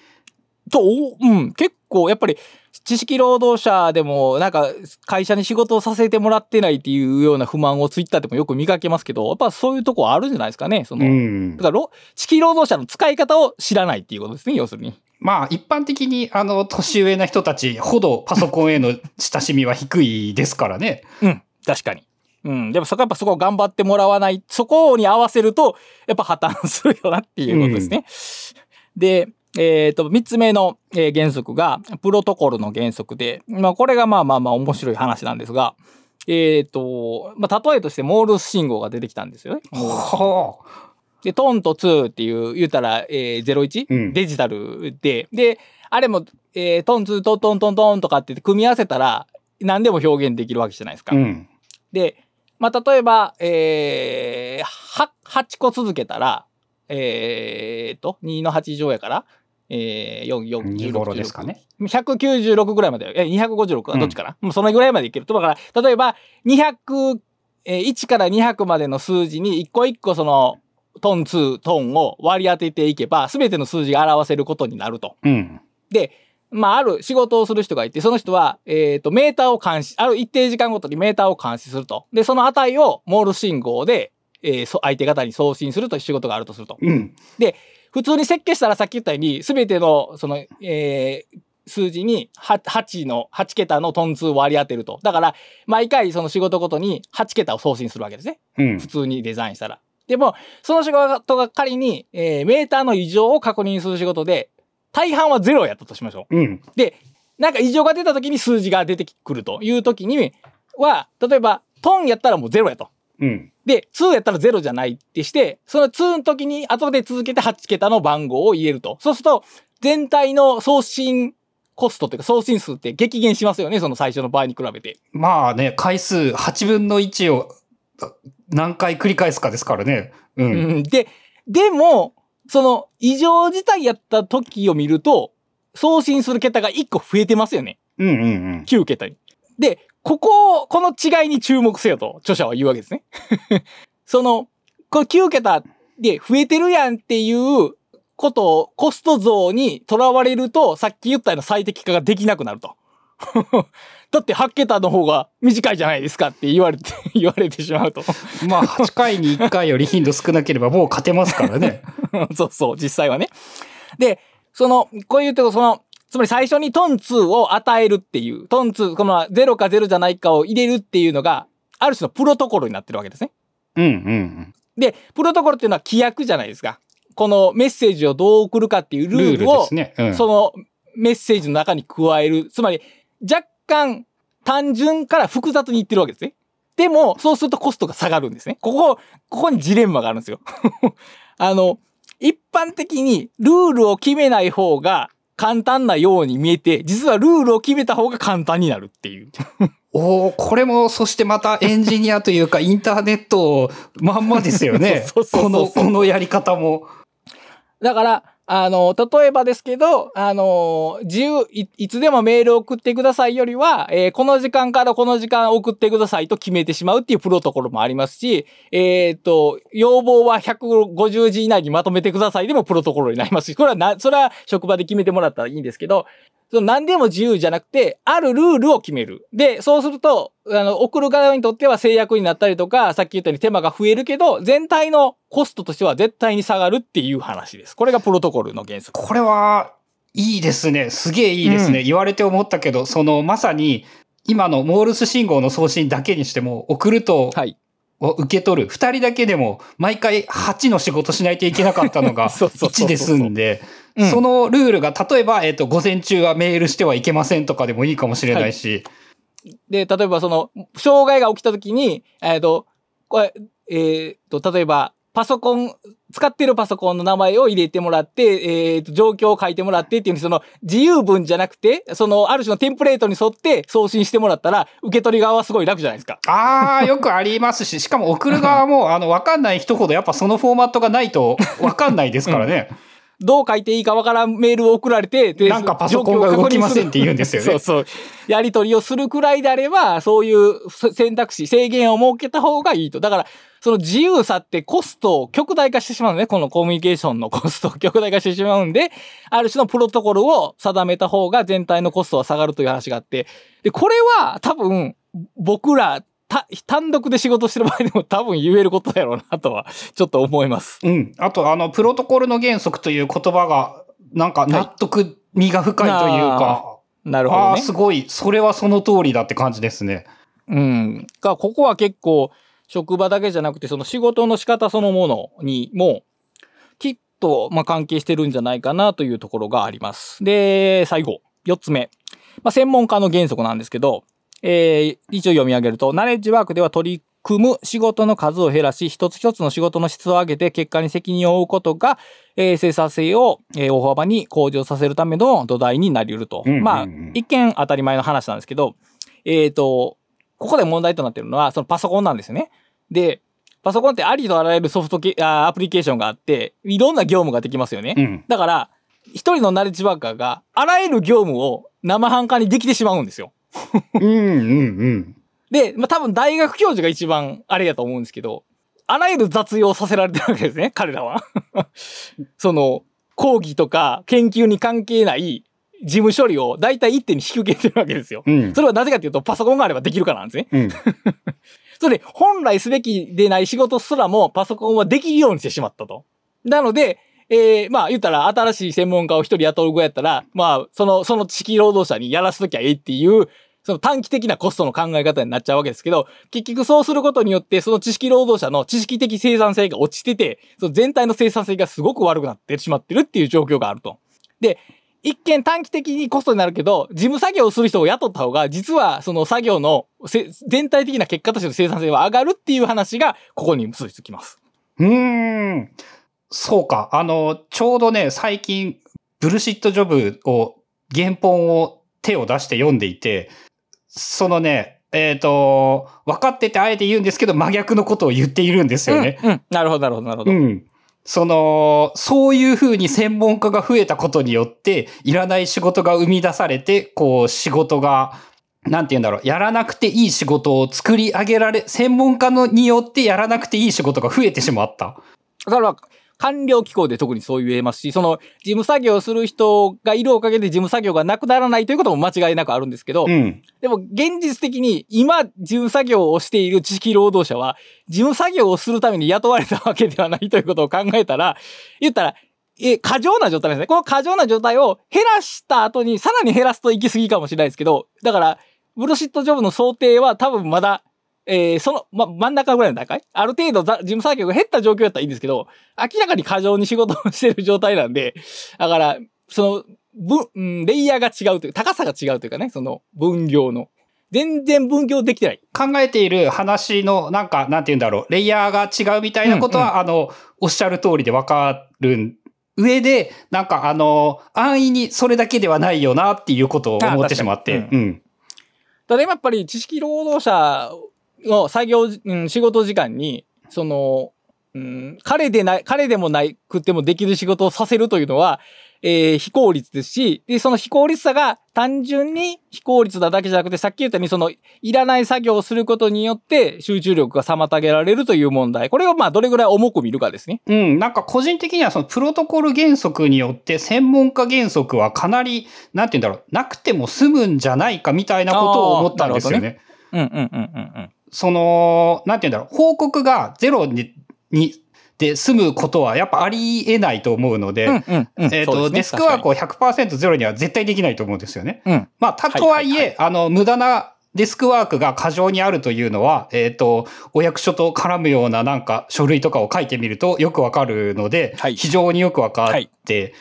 と、うん、結構、やっぱり、知識労働者でも、なんか、会社に仕事をさせてもらってないっていうような不満をツイッターでもよく見かけますけど、やっぱそういうとこあるんじゃないですかね。その、うんだ。からろ、知識労働者の使い方を知らないっていうことですね、要するに。まあ、一般的に、あの、年上な人たちほどパソコンへの親しみは低いですからね。うん、確かに。うん、でもそこやっぱそこを頑張ってもらわない、そこに合わせると、やっぱ破綻するよなっていうことですね。で、えっ、と、三つ目の、えー原則が、プロトコルの原則で、まあ、これがまあまあまあ面白い話なんですが、えっ、と、まあ、例えとしてモールス信号が出てきたんですよね。はあ。で、トンと2っていう、言うたら、えー、01、うんデジタルで、で、あれも、えー、トン2トントントントンとかって組み合わせたら、何でも表現できるわけじゃないですか。うん。で、まあ、例えば、えー、は、8個続けたら、えーと、2の8乗やから、えー、4、4、2 16頃ですかね。196ぐらいまで、え、256うんどっちかな、もうそのぐらいまでいけると。だから、例えば、200、えー1から200までの数字に一個一個その、トン2、トンを割り当てていけば、すべての数字が表せることになると。うん。で、まあ、ある仕事をする人がいて、その人は、えっ、と、メーターを監視、ある一定時間ごとにメーターを監視すると。で、その値をモールス信号で、えーそ相手方に送信するという仕事があるとすると。うん。普通に設計したらさっき言ったように、すべての、その、えー数字には8の、8桁のトン数を割り当てると。だから、毎回その仕事ごとに8桁を送信するわけですね。うん普。通にデザインしたら。でも、その仕事が仮に、えーメーターの異常を確認する仕事で、大半はゼロやったとしましょう。うん。なんか異常が出た時に数字が出てくるという時には、例えば、トンやったらもうゼロやと。うん。で、2やったらゼロじゃないってして、その2の時に後で続けて8桁の番号を入れると。そうすると、全体の送信コストというか送信数って激減しますよね、その最初の場合に比べて。まあね、回数8分の1をあ何回繰り返すかですからね。う。うんん、で、でも、その異常事態やった時を見ると、送信する桁が1個増えてますよね。うんうんうん。9桁に。で、ここを、この違いに注目せよと、著者は言うわけですね。その、これ9桁で増えてるやんっていうことを、コスト増にとらわれると、さっき言ったような最適化ができなくなると。だって8桁の方が短いじゃないですかって言われて、言われてしまうと。まあ8回に1回より頻度少なければもう勝てますからね。そうそう、実際はね。で、その、こういうと、その、つまり最初にトン2を与えるっていう、トン2、この0か0じゃないかを入れるっていうのが、ある種のプロトコルになってるわけですね。うんうんで、プロトコルっていうのは規約じゃないですか。このメッセージをどう送るかっていううん。ルルールでールを、すね。うん。そのメッセージの中に加える。つまり、若干単純から複雑にいってるわけですね。でも、そうするとコストが下がるんですね。ここ、ここにジレンマがあるんですよ。あの、一般的にルールを決めない方が簡単なように見えて、実はルールを決めた方が簡単になるっていう。おおこれも、そしてまたエンジニアというかインターネットまんまですよね この、このやり方も。だから、あの、例えばですけど、あの、自由い、いつでもメールを送ってくださいよりは、えーこの時間からこの時間送ってくださいと決めてしまうっていうプロトコルもありますし、えっ、と、要望は150字以内にまとめてくださいでもプロトコルになりますし、これはな、それは職場で決めてもらったらいいんですけど、その何でも自由じゃなくて、あるルールを決める。で、そうすると、あの、送る側にとっては制約になったりとか、さっき言ったように手間が増えるけど、全体のコストとしては絶対に下がるっていう話です。これがプロトコルの原則。これは、いいですね。すげえいいですね。う言われて思ったけど、その、まさに、今のモールス信号の送信だけにしても、送ると、はい。を受け取る。二人だけでも、毎回8の仕事しないといけなかったのが、そうそうそうそう1で済んで、うんそのルールが、例えば、えっ、と、午前中はメールしてはいけませんとかでもいいかもしれないし、で、例えばその、障害が起きた時に、えっ、と、これ、えっ、と、例えば、パソコン使ってるパソコンの名前を入れてもらって、えっ、と、状況を書いてもらってっていうその自由文じゃなくて、そのある種のテンプレートに沿って送信してもらったら、受け取り側はすごい楽じゃないですか。ああ、よくありますし、しかも送る側も、あの、わかんない人ほどやっぱそのフォーマットがないとわかんないですからね。どう書いていいかわからんメールを送られて、でなんかパソコンが動きませんって言うんですよね そうそう。やり取りをするくらいであれば、そういう選択肢、制限を設けた方がいいと。だから、その自由さってコストを極大化してしまうのね。このコミュニケーションのコストを極大化してしまうんで、ある種のプロトコルを定めた方が全体のコストは下がるという話があって。で、これは多分、僕ら、た単独で仕事してる場合でも多分言えることだろうなとは、ちょっと思います。うん。あと、あの、プロトコルの原則という言葉が、なんか納得味が深いというか、なるほどね。ああー、すごい。それはその通りだって感じですね。うん。が、ここは結構、職場だけじゃなくて、その仕事の仕方そのものにも、きっと、まあ、関係してるんじゃないかなというところがあります。で、最後、四つ目。まあ、専門家の原則なんですけど、えー、一応読み上げると、ナレッジワークでは取り組む仕事の数を減らし、一つ一つの仕事の質を上げて、結果に責任を負うことが、えー生産性を、えー大幅に向上させるための土台になり得ると。うんうんうんまあ、一見当たり前の話なんですけど、えっ、と、ここで問題となっているのは、そのパソコンなんですよね。で、パソコンってありとあらゆるソフトケあアプリケーションがあって、いろんな業務ができますよね。うん。だから、一人のナレッジワーカーがあらゆる業務を生半可にできてしまうんですよ。うん、うん、うん。で、まあ、多分大学教授が一番あれやと思うんですけど、あらゆる雑用をさせられてるわけですね、彼らは。その、講義とか研究に関係ない事務処理を大体一手に引き受けてるわけですよ。うんそ。れはなぜかというと、パソコンがあればできるからなんですね。うん。それで、本来すべきでない仕事すらもパソコンはできるようにしてしまったと。なので、えー、まあ言ったら新しい専門家を一人雇うぐらいやったら、まあその、その地域労働者にやらしときゃええっていう、その短期的なコストの考え方になっちゃうわけですけど、結局そうすることによって、その知識労働者の知識的生産性が落ちてて、その全体の生産性がすごく悪くなってしまってるっていう状況があると。で、一見短期的にコストになるけど、事務作業をする人を雇った方が、実はその作業の全体的な結果としての生産性は上がるっていう話が、ここに結びつきます。うーん。そうか。あの、ちょうどね、最近、ブルシットジョブを、原本を手を出して読んでいて、そのね、えっ、と、分かっててあえて言うんですけど、真逆のことを言っているんですよね。うん、うん。なるほど、なるほど、なるほど。うん。その、そういうふうに専門家が増えたことによって、いらない仕事が生み出されて、こう、仕事が、なんて言うんだろう、やらなくていい仕事を作り上げられ、専門家のによってやらなくていい仕事が増えてしまった。それは、官僚機構で特にそう言えますし、その、事務作業をする人がいるおかげで事務作業がなくならないということも間違いなくあるんですけど、うん。でも現実的に今事務作業をしている知識労働者は事務作業をするために雇われたわけではないということを考えたら、言ったら、え、過剰な状態ですね。この過剰な状態を減らした後にさらに減らすと行き過ぎかもしれないですけど、だから、ブルシットジョブの想定は多分まだ、えーその、ま、真ん中ぐらいの段階？ある程度ざ事務作業が減った状況だったらいいんですけど、明らかに過剰に仕事をしてる状態なんで、だから、その、分、うん、レイヤーが違うという、高さが違うというかね、その分業の。全然分業できてない。考えている話の、なんか、なんて言うんだろう、レイヤーが違うみたいなことは、あの、おっしゃる通りでわかる上で、なんか、あの、安易にそれだけではないよなっていうことを思ってしまって、あ確かうん。ただやっぱり知識労働者の作業、うん、仕事時間に、その、うん、彼でない、彼でもないくてもできる仕事をさせるというのは、えー非効率ですし、で、その非効率さが単純に非効率なだけじゃなくて、さっき言ったように、その、いらない作業をすることによって集中力が妨げられるという問題。これをまあ、どれぐらい重く見るかですね。うん、なんか個人的にはそのプロトコル原則によって専門家原則はかなり、なんて言うんだろう、なくても済むんじゃないかみたいなことを思ったんですよね。うんうんうんうんうん。その、なんて言うんだろう、報告がゼロに、にで済むことはやっぱありえないと思うので、うんうんうん。えっ、と、デスクワークを100%ゼロには絶対できないと思うんですよね。うん。まあ、たとはいえ、はいはいあの、無駄なデスクワークが過剰にあるというのは、えっ、と、お役所と絡むようななんか書類とかを書いてみるとよくわかるので、はい非常によくわかって、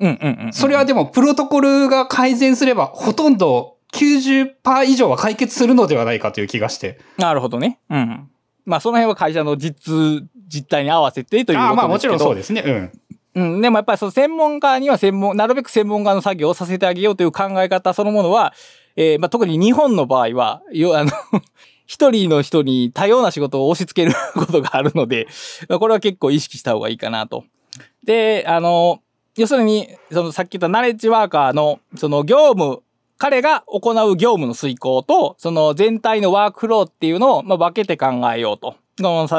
うんうんうんうん。それはでもプロトコルが改善すればほとんど90%以上は解決するのではないかという気がして。なるほどね。うん。まあその辺は会社の実、実態に合わせてということですけど。ああ、まあもちろんそうですね。うん。うん、でもやっぱりその専門家には専門、なるべく専門家の作業をさせてあげようという考え方そのものは、えーまあ、特に日本の場合は、よ、あの、一人の人に多様な仕事を押し付けることがあるので、まあこれは結構意識した方がいいかなと。で、あの、要するに、そのさっき言ったナレッジワーカーの、その業務、彼が行う業務の遂行と、その全体のワークフローっていうのを、まあ、分けて考えようと。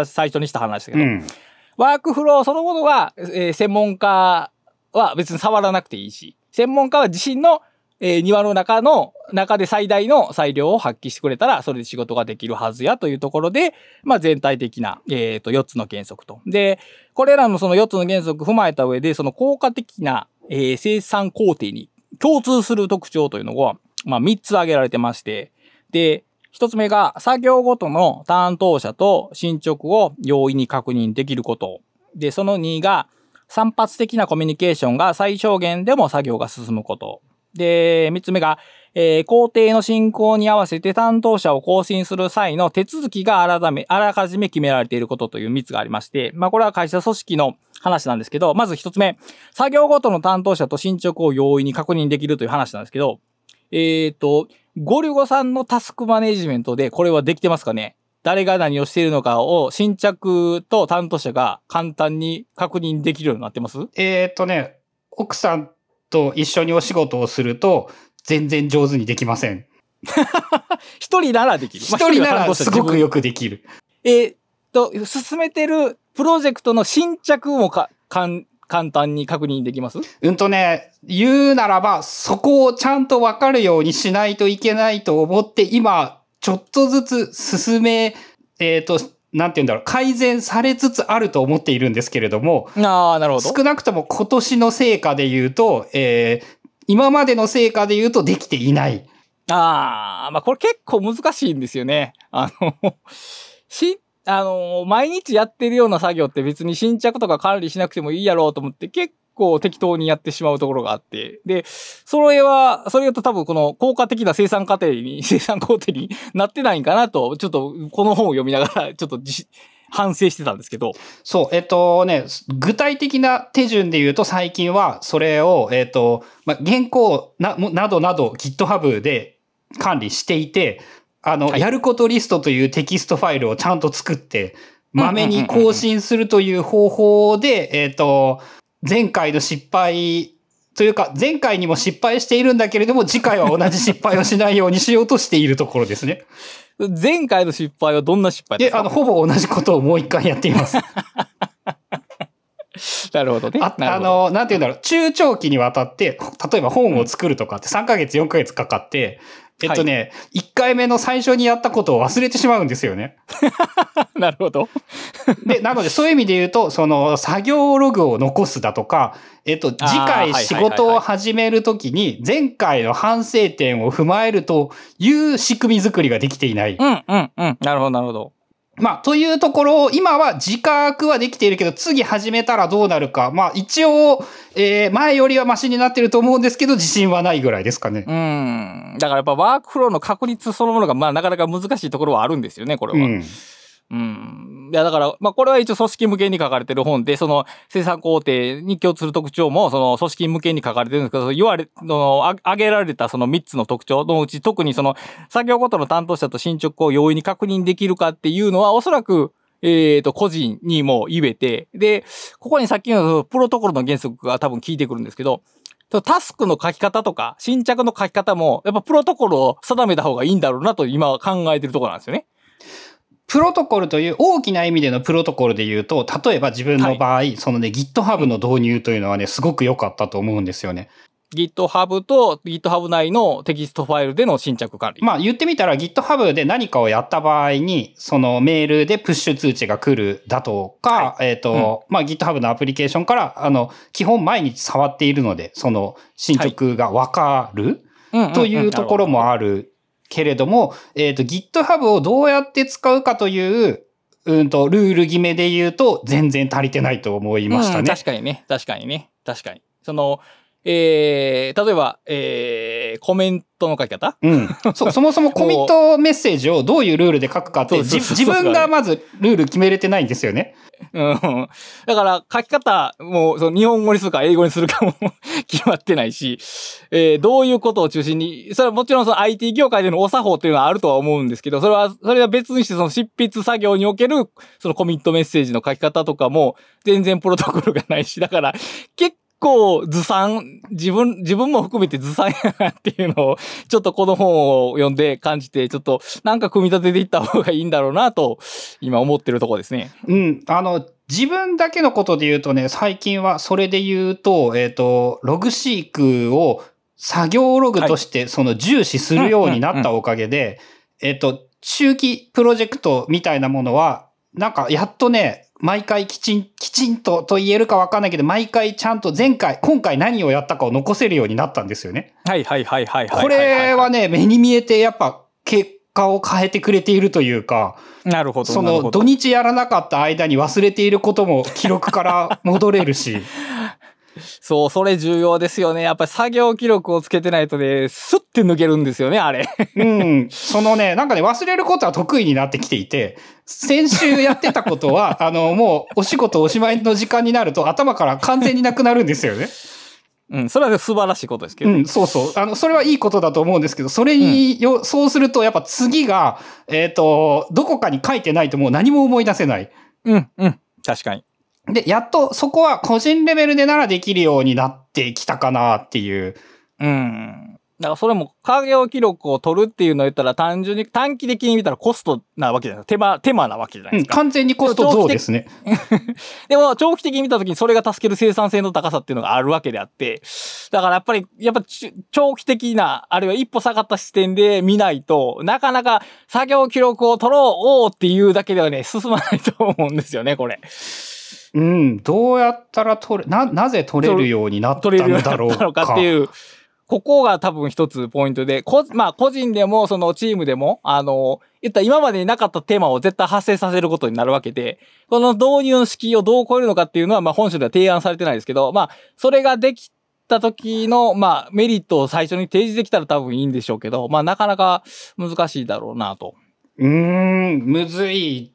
最初にした話だけど。うん。ワークフローそのものは、えー専門家は別に触らなくていいし、専門家は自身の、えー庭の中の、中で最大の裁量を発揮してくれたら、それで仕事ができるはずやというところで、まあ全体的な、えっ、と、4つの原則と。で、これらのその4つの原則を踏まえた上で、その効果的な、えー生産工程に共通する特徴というのが、まあ3つ挙げられてまして、で、1つ目が、作業ごとの担当者と進捗を容易に確認できること。で、その2が、散発的なコミュニケーションが最小限でも作業が進むこと。で、三つ目が、えー工程の進行に合わせて担当者を更新する際の手続きが改め、あらかじめ決められていることという三つがありまして、まあこれは会社組織の話なんですけど、まず一つ目、作業ごとの担当者と進捗を容易に確認できるという話なんですけど、えっ、と、ゴリゴさんのタスクマネジメントでこれはできてますかね？誰が何をしているのかを新着と担当者が簡単に確認できるようになってます？えーっとね、奥さんと一緒にお仕事をすると、全然上手にできません。一人ならできる。一人ならすごくよよくできる。えーっと、進めてるプロジェクトの新着もか、かん、簡単に確認できます？うんとね、言うならば、そこをちゃんとわかるようにしないといけないと思って、今、ちょっとずつ進め、えーっと、なんて言うんだろう、改善されつつあると思っているんですけれども、ああ、なるほど。少なくとも今年の成果で言うと、えー今までの成果で言うとできていない。ああ、まあこれ結構難しいんですよね。あの、し、あの、毎日やってるような作業って別に新着とか管理しなくてもいいやろうと思って結構適当にやってしまうところがあって。で、それは、それ言うと多分この効果的な生産過程に、生産工程になってないんかなと、ちょっとこの本を読みながらちょっとじ反省してたんですけど。そう、えっとね、具体的な手順で言うと最近はそれを、えっと、まあ、原稿な、もなどなど GitHub で管理していて、あの、はいやることリストというテキストファイルをちゃんと作って、まめに更新するという方法で、えっと、前回の失敗、というか、前回にも失敗しているんだけれども、次回は同じ失敗をしないようにしようとしているところですね。前回の失敗はどんな失敗でで、すか？あの、ほぼ同じことをもう一回やっています。なるほどね。ああの、なんて言うんだろう、中長期にわたって、例えば本を作るとかって3ヶ月、4ヶ月かかって、えっとね、1回目の最初にやったことを忘れてしまうんですよね。なるほど。で、なのでそういう意味で言うと、その作業ログを残すだとか、えっと、次回仕事を始めるときに、前回の反省点を踏まえるという仕組み作りができていない。うん、うん、うん。なるほど、なるほど。まあ、というところを、今は自覚はできているけど、次始めたらどうなるか。まあ、一応、えー前よりはマシになってると思うんですけど、自信はないぐらいですかね。うん。だからやっぱワークフローの確率そのものが、まあなかなか難しいところはあるんですよね、これは。うん。うん。いや、だから、まあこれは一応組織向けに書かれてる本で、その生産工程に共通する特徴も、その組織向けに書かれてるんですけど、言われ、の、あげられたその3つの特徴のうち、特にその作業ごとの担当者と進捗を容易に確認できるかっていうのは、おそらく、えっ、と、個人にも言えて、で、ここにさっきのプロトコルの原則が多分効いてくるんですけど、タスクの書き方とか、進捗の書き方も、やっぱプロトコルを定めた方がいいんだろうなと今は考えてるところなんですよね。プロトコルという大きな意味でのプロトコルで言うと、例えば自分の場合、そのね、GitHub の導入というのはね、すごく良かったと思うんですよね。GitHub と GitHub 内のテキストファイルでの進捗管理。まあ言ってみたら GitHub で何かをやった場合に、そのメールでプッシュ通知が来るだとか、えっ、と、まあ GitHub のアプリケーションから、あの、基本毎日触っているので、その進捗がわかる、というところもあるけれども、えっ、と GitHub をどうやって使うかという、うんと、ルール決めで言うと全然足りてないと思いましたね。確かにね。確かにね。確かに。その、えー、例えば、えー、コメントの書き方？うん。そ、そもそもコミットメッセージをどういうルールで書くかって、自分がまずルール決めれてないんですよね。うん。だから、書き方も、その日本語にするか英語にするかも 決まってないし、えーどういうことを中心に、それはもちろんその IT 業界でのお作法っていうのはあるとは思うんですけど、それは、それは別にしてその執筆作業における、そのコミットメッセージの書き方とかも、全然プロトコルがないし、だから、結構ずさん、自分、自分も含めてずさんやなっていうのを、ちょっとこの本を読んで感じて、ちょっとなんか組み立てていった方がいいんだろうなと、今思ってるところですね。うん。あの、自分だけのことで言うとね、最近はそれで言うと、えっ、と、ログシークを作業ログとしてその重視するようになったおかげで、えっ、と、中期プロジェクトみたいなものは、なんかやっとね、毎回きちん、きちんとと言えるかわかんないけど、毎回ちゃんと前回、今回何をやったかを残せるようになったんですよね。はいはいはいはいはい。これはね、目に見えてやっぱ結果を変えてくれているというか、なるほど。その土日やらなかった間に忘れていることも記録から戻れるし。そう、それ重要ですよね。やっぱり作業記録をつけてないとね、スッて抜けるんですよね、あれ。うん。そのね、なんかね、忘れることは得意になってきていて、先週やってたことは、あの、もうお仕事おしまいの時間になると頭から完全になくなるんですよね。うん、それは素晴らしいことですけど。うん、そうそう。あの、それはいいことだと思うんですけど、それによ、そうするとやっぱ次が、えっ、と、どこかに書いてないともう何も思い出せない。うん、うん。確かに。で、やっとそこは個人レベルでならできるようになってきたかなっていう。うん。だからそれも作業記録を取るっていうのを言ったら単純に短期的に見たらコストなわけじゃない手間、手間なわけじゃないうん、ですか。完全にコスト増ですね。でも長期的に見たときにそれが助ける生産性の高さっていうのがあるわけであって、だからやっぱり、やっぱち長期的な、あるいは一歩下がった視点で見ないと、なかなか作業記録を取ろうっていうだけではね、進まないと思うんですよね、これ。うん、どうやったら取れ、な、なぜ取れるようになった取れるようのだろうか。かっていう、ここが多分一つポイントで、こまあ個人でもそのチームでも、あの、言ったら今までになかったテーマを絶対発生させることになるわけで、この導入の敷居をどう超えるのかっていうのは、まあ本書では提案されてないですけど、まあそれができた時の、まあメリットを最初に提示できたら多分いいんでしょうけど、まあなかなか難しいだろうなと。うーん、むずい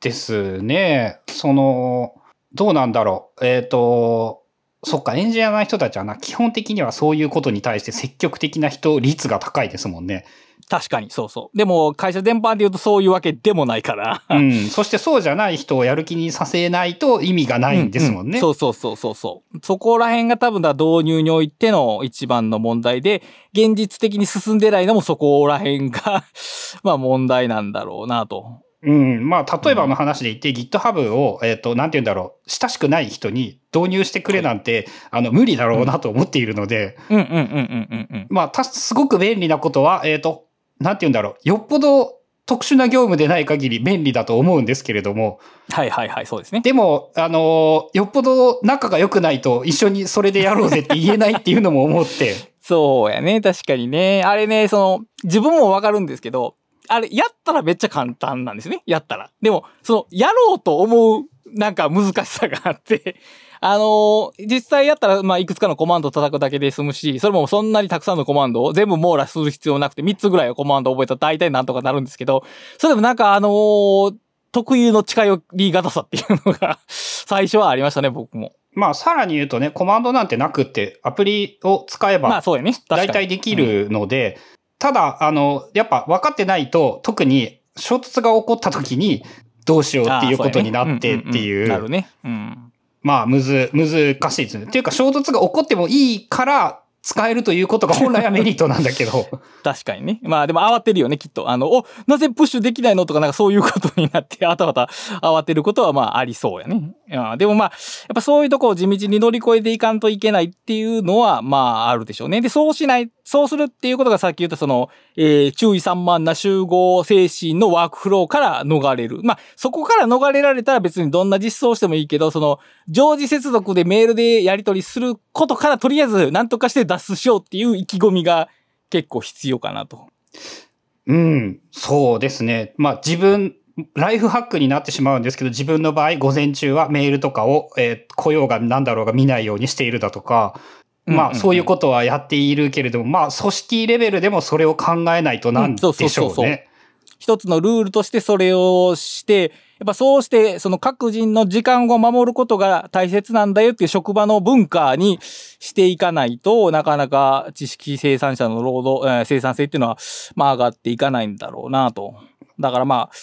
ですね。その、どうなんだろう。えっ、と、そっか、エンジニアの人たちはな、基本的にはそういうことに対して積極的な人率が高いですもんね。確かに、そうそう。でも会社全般で言うとそういうわけでもないから。うん。そしてそうじゃない人をやる気にさせないと意味がないんですもんね。ううそうそうそうそうそう。そこら辺が多分だ導入においての一番の問題で、現実的に進んでないのもそこら辺が まあ問題なんだろうなと。うん。まあ、例えばの話で言って、GitHub を、えっ、と、なんて言うんだろう、親しくない人に導入してくれなんて、あの、無理だろうなと思っているので、うんうんうんうんうんうん。まあ、た、すごく便利なことは、えっ、と、なんて言うんだろう、よっぽど特殊な業務でない限り便利だと思うんですけれども、はいはいはい、そうですね。でも、あのよっぽど仲が良くないと一緒にそれでやろうぜって言えないっていうのも思って、そうやね、確かにね。あれね、その、自分もわかるんですけど、あれ、やったらめっちゃ簡単なんですね。やったら。でも、その、やろうと思う、なんか難しさがあって、あのー実際やったら、まあ、いくつかのコマンドを叩くだけで済むし、それもそんなにたくさんのコマンドを全部網羅する必要なくて、3つぐらいのコマンドを覚えたら大体なんとかなるんですけど、それでもなんかあのー特有の近寄りがたさっていうのが、最初はありましたね、僕も。まあ、さらに言うとね、コマンドなんてなくって、アプリを使えば、まあ、そうやね。大体できるので、ただ、あの、やっぱ分かってないと、特に衝突が起こった時に、どうしようっていうことになってっていうなう、るね。うん。まあ、むず、難しいですね。っていうか、衝突が起こってもいいから、使えるということが本来はメリットなんだけど。確かにね。まあでも慌てるよね、きっと。あの、お、なぜプッシュできないのとか、なんかそういうことになって、あたわた慌てることはまあありそうやね。うんでもまあ、やっぱそういうとこを地道に乗り越えていかんといけないっていうのは、まああるでしょうね。で、そうしない、そうするっていうことがさっき言ったその、えー注意散漫な集合精神のワークフローから逃れる。まあ、そこから逃れられたら別にどんな実装してもいいけど、その、常時接続でメールでやり取りすることからとりあえず何とかして出脱出しようっていう意気込みが結構必要かなと。うん、そうですね。まあ自分、ライフハックになってしまうんですけど、自分の場合、午前中はメールとかを、えー来ようが何だろうが見ないようにしているだとか、まあそういうことはやっているけれども、まあ組織レベルでもそれを考えないとなんでしょうね。一つのルールとしてそれをして、やっぱそうして、その各人の時間を守ることが大切なんだよっていう職場の文化にしていかないとなかなか知識生産者の労働、生産性っていうのは、まあ上がっていかないんだろうなと。だからまあ、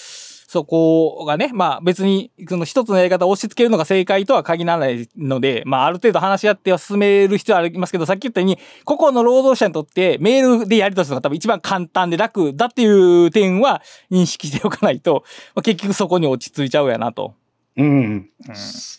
そこがね、まあ別にその一つのやり方を押し付けるのが正解とは限らないので、まあある程度話し合っては進める必要はありますけど、さっき言ったように、個々の労働者にとってメールでやり取りするのが多分一番簡単で楽だっていう点は認識しておかないと、まあ結局そこに落ち着いちゃうやなと。うん。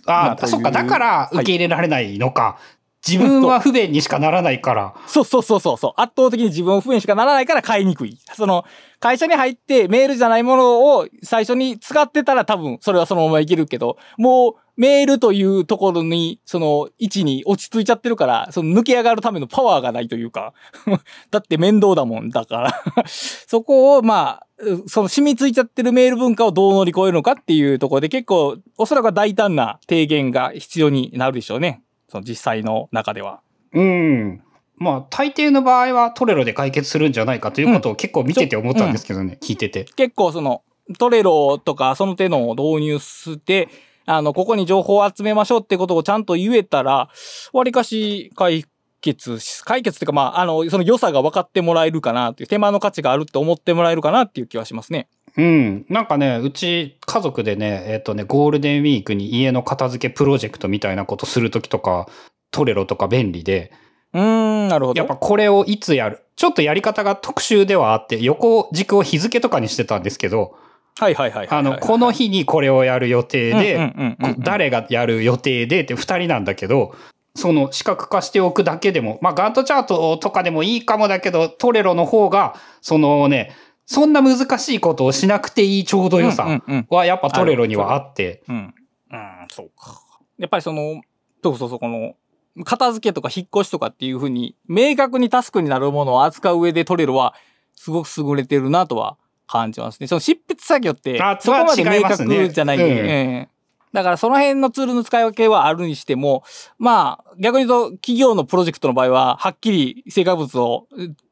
まああ、あというそっか、だから受け入れられないのか。自分は不便にしかならないから。そうそうそうそうそう。圧倒的に自分を不便しかならないから買いにくい。その、会社に入ってメールじゃないものを最初に使ってたら多分それはそのままいけるけど、もうメールというところに、その位置に落ち着いちゃってるから、その抜け上がるためのパワーがないというか、だって面倒だもんだから、そこをまあ、その染みついちゃってるメール文化をどう乗り越えるのかっていうところで結構、おそらくは大胆な提言が必要になるでしょうね。その実際の中では。うん。まあ、大抵の場合はトレロで解決するんじゃないかということを結構見てて思ったんですけどね、聞いてて。結構そのトレロとかその手のを導入して、あの、ここに情報を集めましょうってことをちゃんと言えたら、わりかし解決し、解決っていうかまあ、あの、その良さが分かってもらえるかなっていう、手間の価値があるって思ってもらえるかなっていう気はしますね。うん。なんかね、うち家族でね、えっ、とね、ゴールデンウィークに家の片付けプロジェクトみたいなことするときとか、トレロとか便利で、うーん、なるほど。やっぱこれをいつやる。ちょっとやり方が特殊ではあって、横軸を日付とかにしてたんですけど、はいはいはい。あの、この日にこれをやる予定で、誰がやる予定でって二人なんだけど、その視覚化しておくだけでも、まあガントチャートとかでもいいかもだけど、トレロの方が、そのね、そんな難しいことをしなくていいちょうど良さはやっぱトレロにはあって、うん。うん、そうか。やっぱりその、そうそうそう、この、片付けとか引っ越しとかっていうふうに、明確にタスクになるものを扱う上でトレロは、すごく優れてるなとは感じますね。その執筆作業ってあ、そこまで明確じゃないんで、うんええだからその辺のツールの使い分けはあるにしても、まあ、逆に言うと、企業のプロジェクトの場合は、はっきり成果物を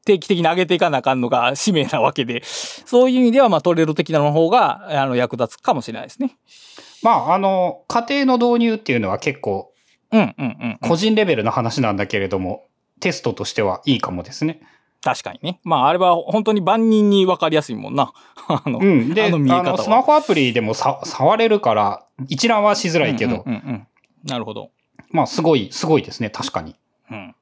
定期的に上げていかなあかんのが使命なわけで、そういう意味では、まあ、トレロ的なの方が、あの、役立つかもしれないですね。まああの、家庭の導入っていうのは結構うんうんうんうん。個人レベルの話なんだけれども、テストとしてはいいかもですね。確かにね。まあ、あれは本当に万人に分かりやすいもんな。あの、うん。で、ああの見え方スマホアプリでもさ触れるから、一覧はしづらいけど、うんうんうんうんなるほど。まあ、すごい、すごいですね、確かに。うん。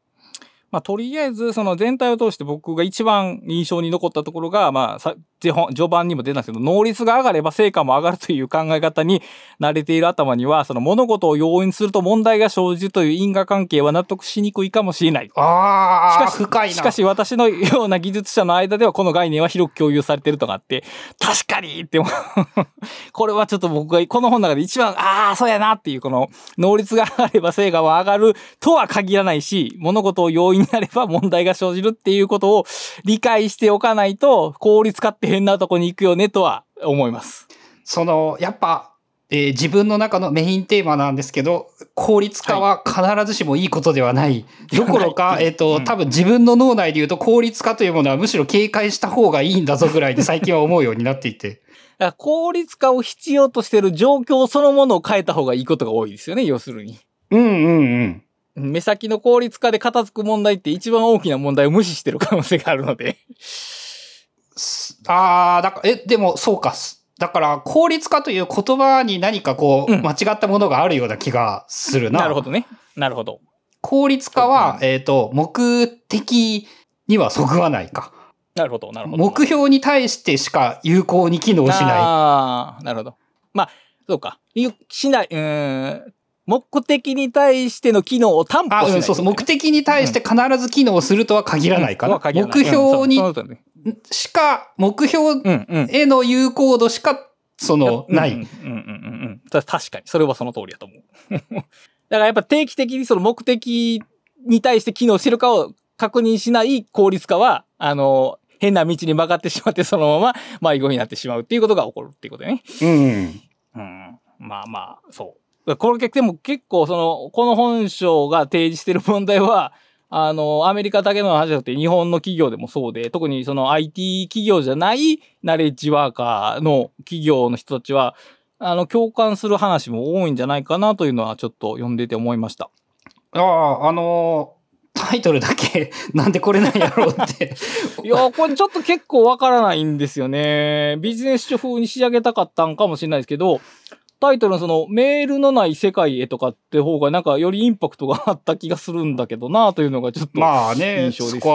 まあ、とりあえず、その全体を通して僕が一番印象に残ったところが、まあ、序盤序盤にも出たんですけど、能率が上がれば成果も上がるという考え方に慣れている頭には、その物事を容易にすると問題が生じるという因果関係は納得しにくいかもしれない。ああ、しかし、深いな。しかし私のような技術者の間ではこの概念は広く共有されてるとかあって、確かにって思う。これはちょっと僕がこの本の中で一番、ああ、そうやなっていう、この能率が上がれば成果は上がるとは限らないし、物事を容易になれば問題が生じるっていうことを理解しておかないと、効率化って変なとこに行くよねとは思います。その、やっぱ、えー自分の中のメインテーマなんですけど、効率化は必ずしもいいことではない。どころか、えっ、と、うん多分自分の脳内で言うと効率化というものはむしろ警戒した方がいいんだぞぐらいで最近は思うようになっていて。だから効率化を必要としている状況そのものを変えた方がいいことが多いですよね、要するに。うんうんうん。目先の効率化で片付く問題って一番大きな問題を無視してる可能性があるので。すああ、だから、え、でもそうか。すだから、効率化という言葉に何かこう、うん間違ったものがあるような気がするな。なるほどね。なるほど。効率化は、えっ、と、目的にはそぐわないか。なるほど。なるほど。目標に対してしか有効に機能しない。ああ、なるほど。まあ、そうか。ゆしない、うーん。目的に対しての機能を担保しあ、ない。うん、そうそう。目的に対して必ず機能するとは限らないかな。とは限らない目標にしか、目標うんうん。への有効度しか、その、ない。うんうんうんうん確かに。それはその通りだと思う。だからやっぱ定期的にその目的に対して機能してるかを確認しない効率化は、あの、変な道に曲がってしまってそのまま迷子になってしまうっていうことが起こるっていうことね。うん。うん。まあまあ、そう。これでも結構その、この本書が提示してる問題は、あの、アメリカだけの話じゃなくて日本の企業でもそうで、特にその IT 企業じゃないナレッジワーカーの企業の人たちは、あの、共感する話も多いんじゃないかなというのはちょっと読んでて思いました。ああ、あのータイトルだけ なんでこれなんやろうって。いや、これちょっと結構わからないんですよね。ビジネス書風に仕上げたかったんかもしれないですけど、タイトルのそのメールのない世界へとかって方がなんかよりインパクトがあった気がするんだけどなというのがちょっと。まあね、印象ですそこ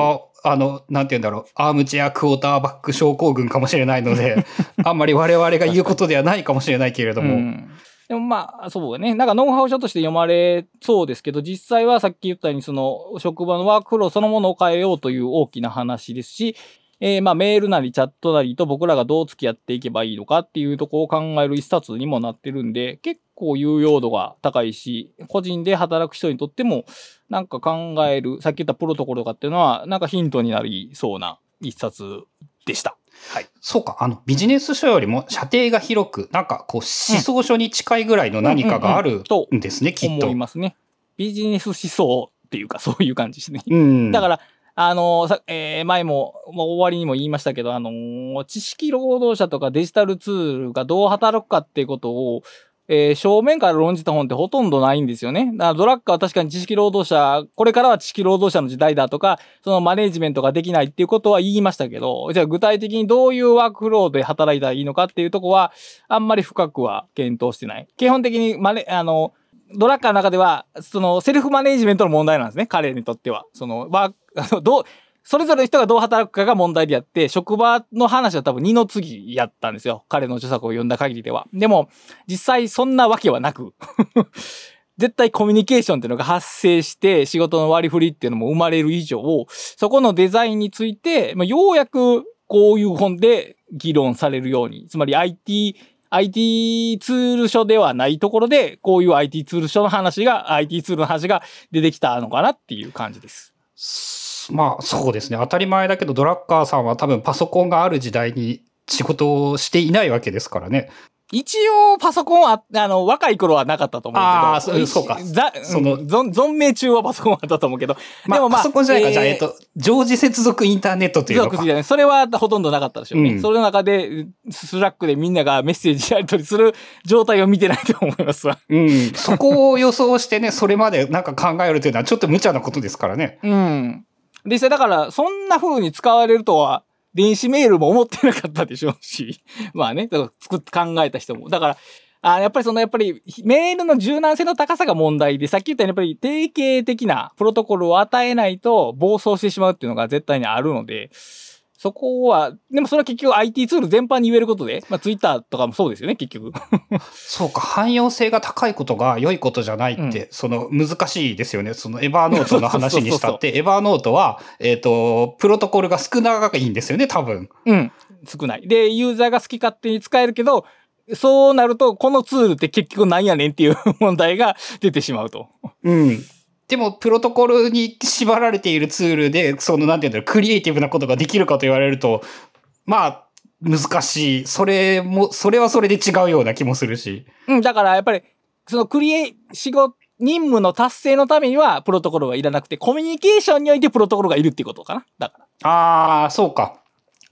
は、あの、なんて言うんだろう、アームチェアクォーターバック症候群かもしれないので、あんまり我々が言うことではないかもしれないけれども。うんでもまあ、そうね。なんかノウハウ書として読まれそうですけど、実際はさっき言ったように、その職場のワークフローそのものを変えようという大きな話ですし、えーまあメールなりチャットなりと僕らがどう付き合っていけばいいのかっていうところを考える一冊にもなってるんで、結構有用度が高いし、個人で働く人にとっても、なんか考える、さっき言ったプロトコルとかっていうのは、なんかヒントになりそうな一冊でした。はい。そうか、あの、ビジネス書よりも射程が広く、なんかこう、思想書に近いぐらいの何かがあるとんですね、きっと思い。ますね。ビジネス思想っていうか、そういう感じですね。うん。だから、あのさえー前も、もう終わりにも言いましたけど、あの知識労働者とかデジタルツールがどう働くかっていうことを、えー正面から論じた本ってほとんどないんですよね。だからドラッカーは確かに知識労働者、これからは知識労働者の時代だとか、そのマネージメントができないっていうことは言いましたけど、じゃあ具体的にどういうワークフローで働いたらいいのかっていうとこは、あんまり深くは検討してない。基本的にマネ、あの、ドラッカーの中では、その、セルフマネージメントの問題なんですね。彼にとっては。その、ワーク、あの、どう、それぞれの人がどう働くかが問題であって、職場の話は多分二の次やったんですよ。彼の著作を読んだ限りでは。でも、実際そんなわけはなく、絶対コミュニケーションっていうのが発生して、仕事の割り振りっていうのも生まれる以上、そこのデザインについて、まあ、ようやくこういう本で議論されるように、つまり IT、IT ツール書ではないところで、こういう IT ツール書の話が、IT ツールの話が出てきたのかなっていう感じです。すまあ、そうですね。当たり前だけど、ドラッカーさんは多分パソコンがある時代に仕事をしていないわけですからね。一応、パソコンは、あの、若い頃はなかったと思うけど。あーそうかざそのうん存存命中はパソコンはあったと思うけど。まあ、でもまあパソコンじゃないか、じゃあ、えーえっと、常時接続インターネットというのか。属じゃないそれはほとんどなかったでしょうね。うんそれの中で、スラックでみんながメッセージやり取りする状態を見てないと思いますわ。うん。そこを予想してね、それまでなんか考えるというのはちょっと無茶なことですからね。うん。実際だから、そんな風に使われるとは、電子メールも思ってなかったでしょうし。まあね、だから作って考えた人も。だから、あやっぱりその、やっぱりメールの柔軟性の高さが問題で、さっき言ったようにやっぱり定型的なプロトコルを与えないと暴走してしまうっていうのが絶対にあるので、そこは、でもそれは結局 IT ツール全般に言えることで、まあ Twitter とかもそうですよね、結局。そうか、汎用性が高いことが良いことじゃないって、その難しいですよね。そのエバーノートの話にしたって、エバーノートは、えっ、と、プロトコルが少ながいいんですよね、多分。うん。少ない。で、ユーザーが好き勝手に使えるけど、そうなると、このツールって結局なんやねんっていう問題が出てしまうと。うん。でも、プロトコルに縛られているツールで、その、なんていうんだろう、クリエイティブなことができるかと言われると、まあ、難しい。それも、それはそれで違うような気もするし。うん、だからやっぱり、そのクリエイ、仕事、任務の達成のためにはプロトコルはいらなくて、コミュニケーションにおいてプロトコルがいるっていうことかな。だから。ああ、そうか。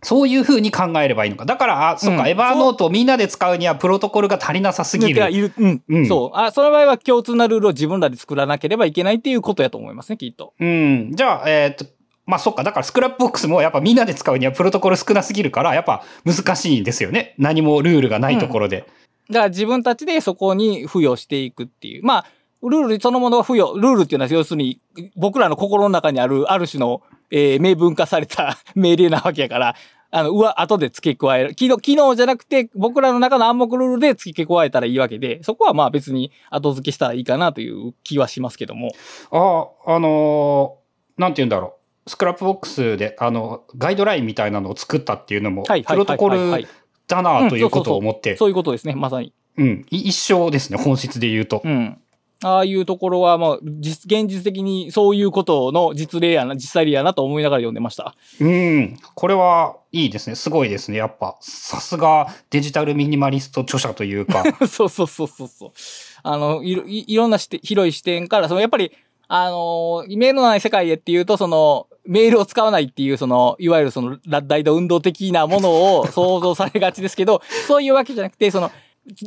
そういう風に考えればいいのか。だから、あ、そうか、うんエバーノートをみんなで使うにはプロトコルが足りなさすぎる。うん。うんそう。あ、その場合は共通なルールを自分らで作らなければいけないっていうことやと思いますね、きっと。うん。じゃあ、えーっと、まあそっか。だからスクラップボックスもやっぱみんなで使うにはプロトコル少なすぎるから、やっぱ難しいんですよね。何もルールがないところで。だから自分たちでそこに付与していくっていう。まあ、ルールそのものは付与。ルールっていうのは要するに僕らの心の中にあるある種の、えー明文化された 命令なわけやから、あの、うわ、後で付け加える。機能、機能じゃなくて僕らの中の暗黙ルールで付け加えたらいいわけで、そこはまあ別に後付けしたらいいかなという気はしますけども。ああ、あのーなんて言うんだろう。スクラップボックスで、あの、ガイドラインみたいなのを作ったっていうのも、プロトコルだなということを思って、そういうことですね、まさに。うん、い一緒ですね、本質で言うと。うん。ああいうところは、まあ、実、現実的にそういうことの実例やな、実際例やなと思いながら読んでました。うん。これはいいですね。すごいですね。やっぱ、さすがデジタルミニマリスト著者というか。そうそうそうそうそう。あの、いろいいろんな視点広い視点から、そのやっぱりあのーメールのない世界へっていうと、その、メールを使わないっていう、その、いわゆるその、ラッダイド運動的なものを想像されがちですけど、そういうわけじゃなくて、その、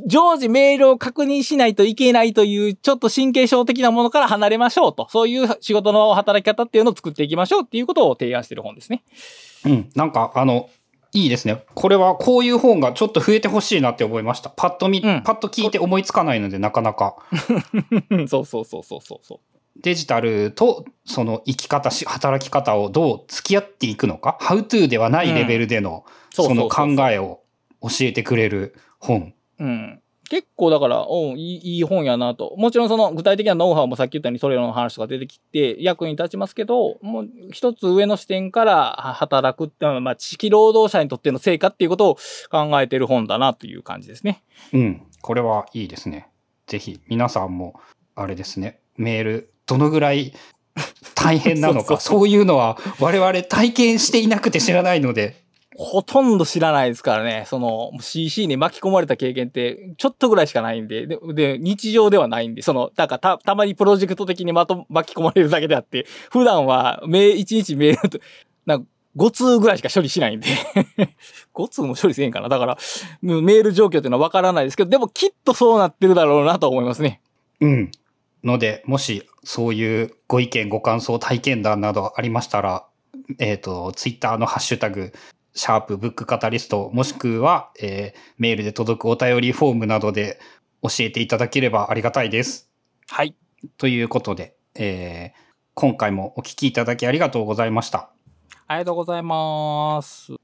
常時メールを確認しないといけないという、ちょっと神経症的なものから離れましょうと。そういう仕事の働き方っていうのを作っていきましょうっていうことを提案している本ですね。うん。なんか、あの、いいですね。これはこういう本がちょっと増えてほしいなって思いました。パッと見、うんパッと聞いて思いつかないので、なかなか。そうそうそうそうそうそう。デジタルとその生き方し、働き方をどう付き合っていくのか、How to ではないレベルでの、その考えを教えてくれる本。うん。結構だから、うん、いい本やなと。もちろんその具体的なノウハウもさっき言ったようにそれらの話とか出てきて役に立ちますけど、もう一つ上の視点からは働くって、まあ、地域労働者にとっての成果っていうことを考えてる本だなという感じですね。うん。これはいいですね。ぜひ皆さんも、あれですね、メール、どのぐらい大変なのか、そういうのは我々体験していなくて知らないので、ほとんど知らないですからね。その CC に巻き込まれた経験ってちょっとぐらいしかないんで、で、で日常ではないんで、その、だかた、たまにプロジェクト的にまと、巻き込まれるだけであって、普段は、め、一日メールと、なんか、5通ぐらいしか処理しないんで。5通も処理せんかな。だから、メール状況っていうのはわからないですけど、でもきっとそうなってるだろうなと思いますね。うん。ので、もしそういうご意見、ご感想、体験談などありましたら、えっ、と、ツイッターのハッシュタグ、シャープブックカタリスト、もしくは、えーメールで届くお便りフォームなどで教えていただければありがたいです。はい。ということで、えー今回もお聞きいただきありがとうございました。ありがとうございます。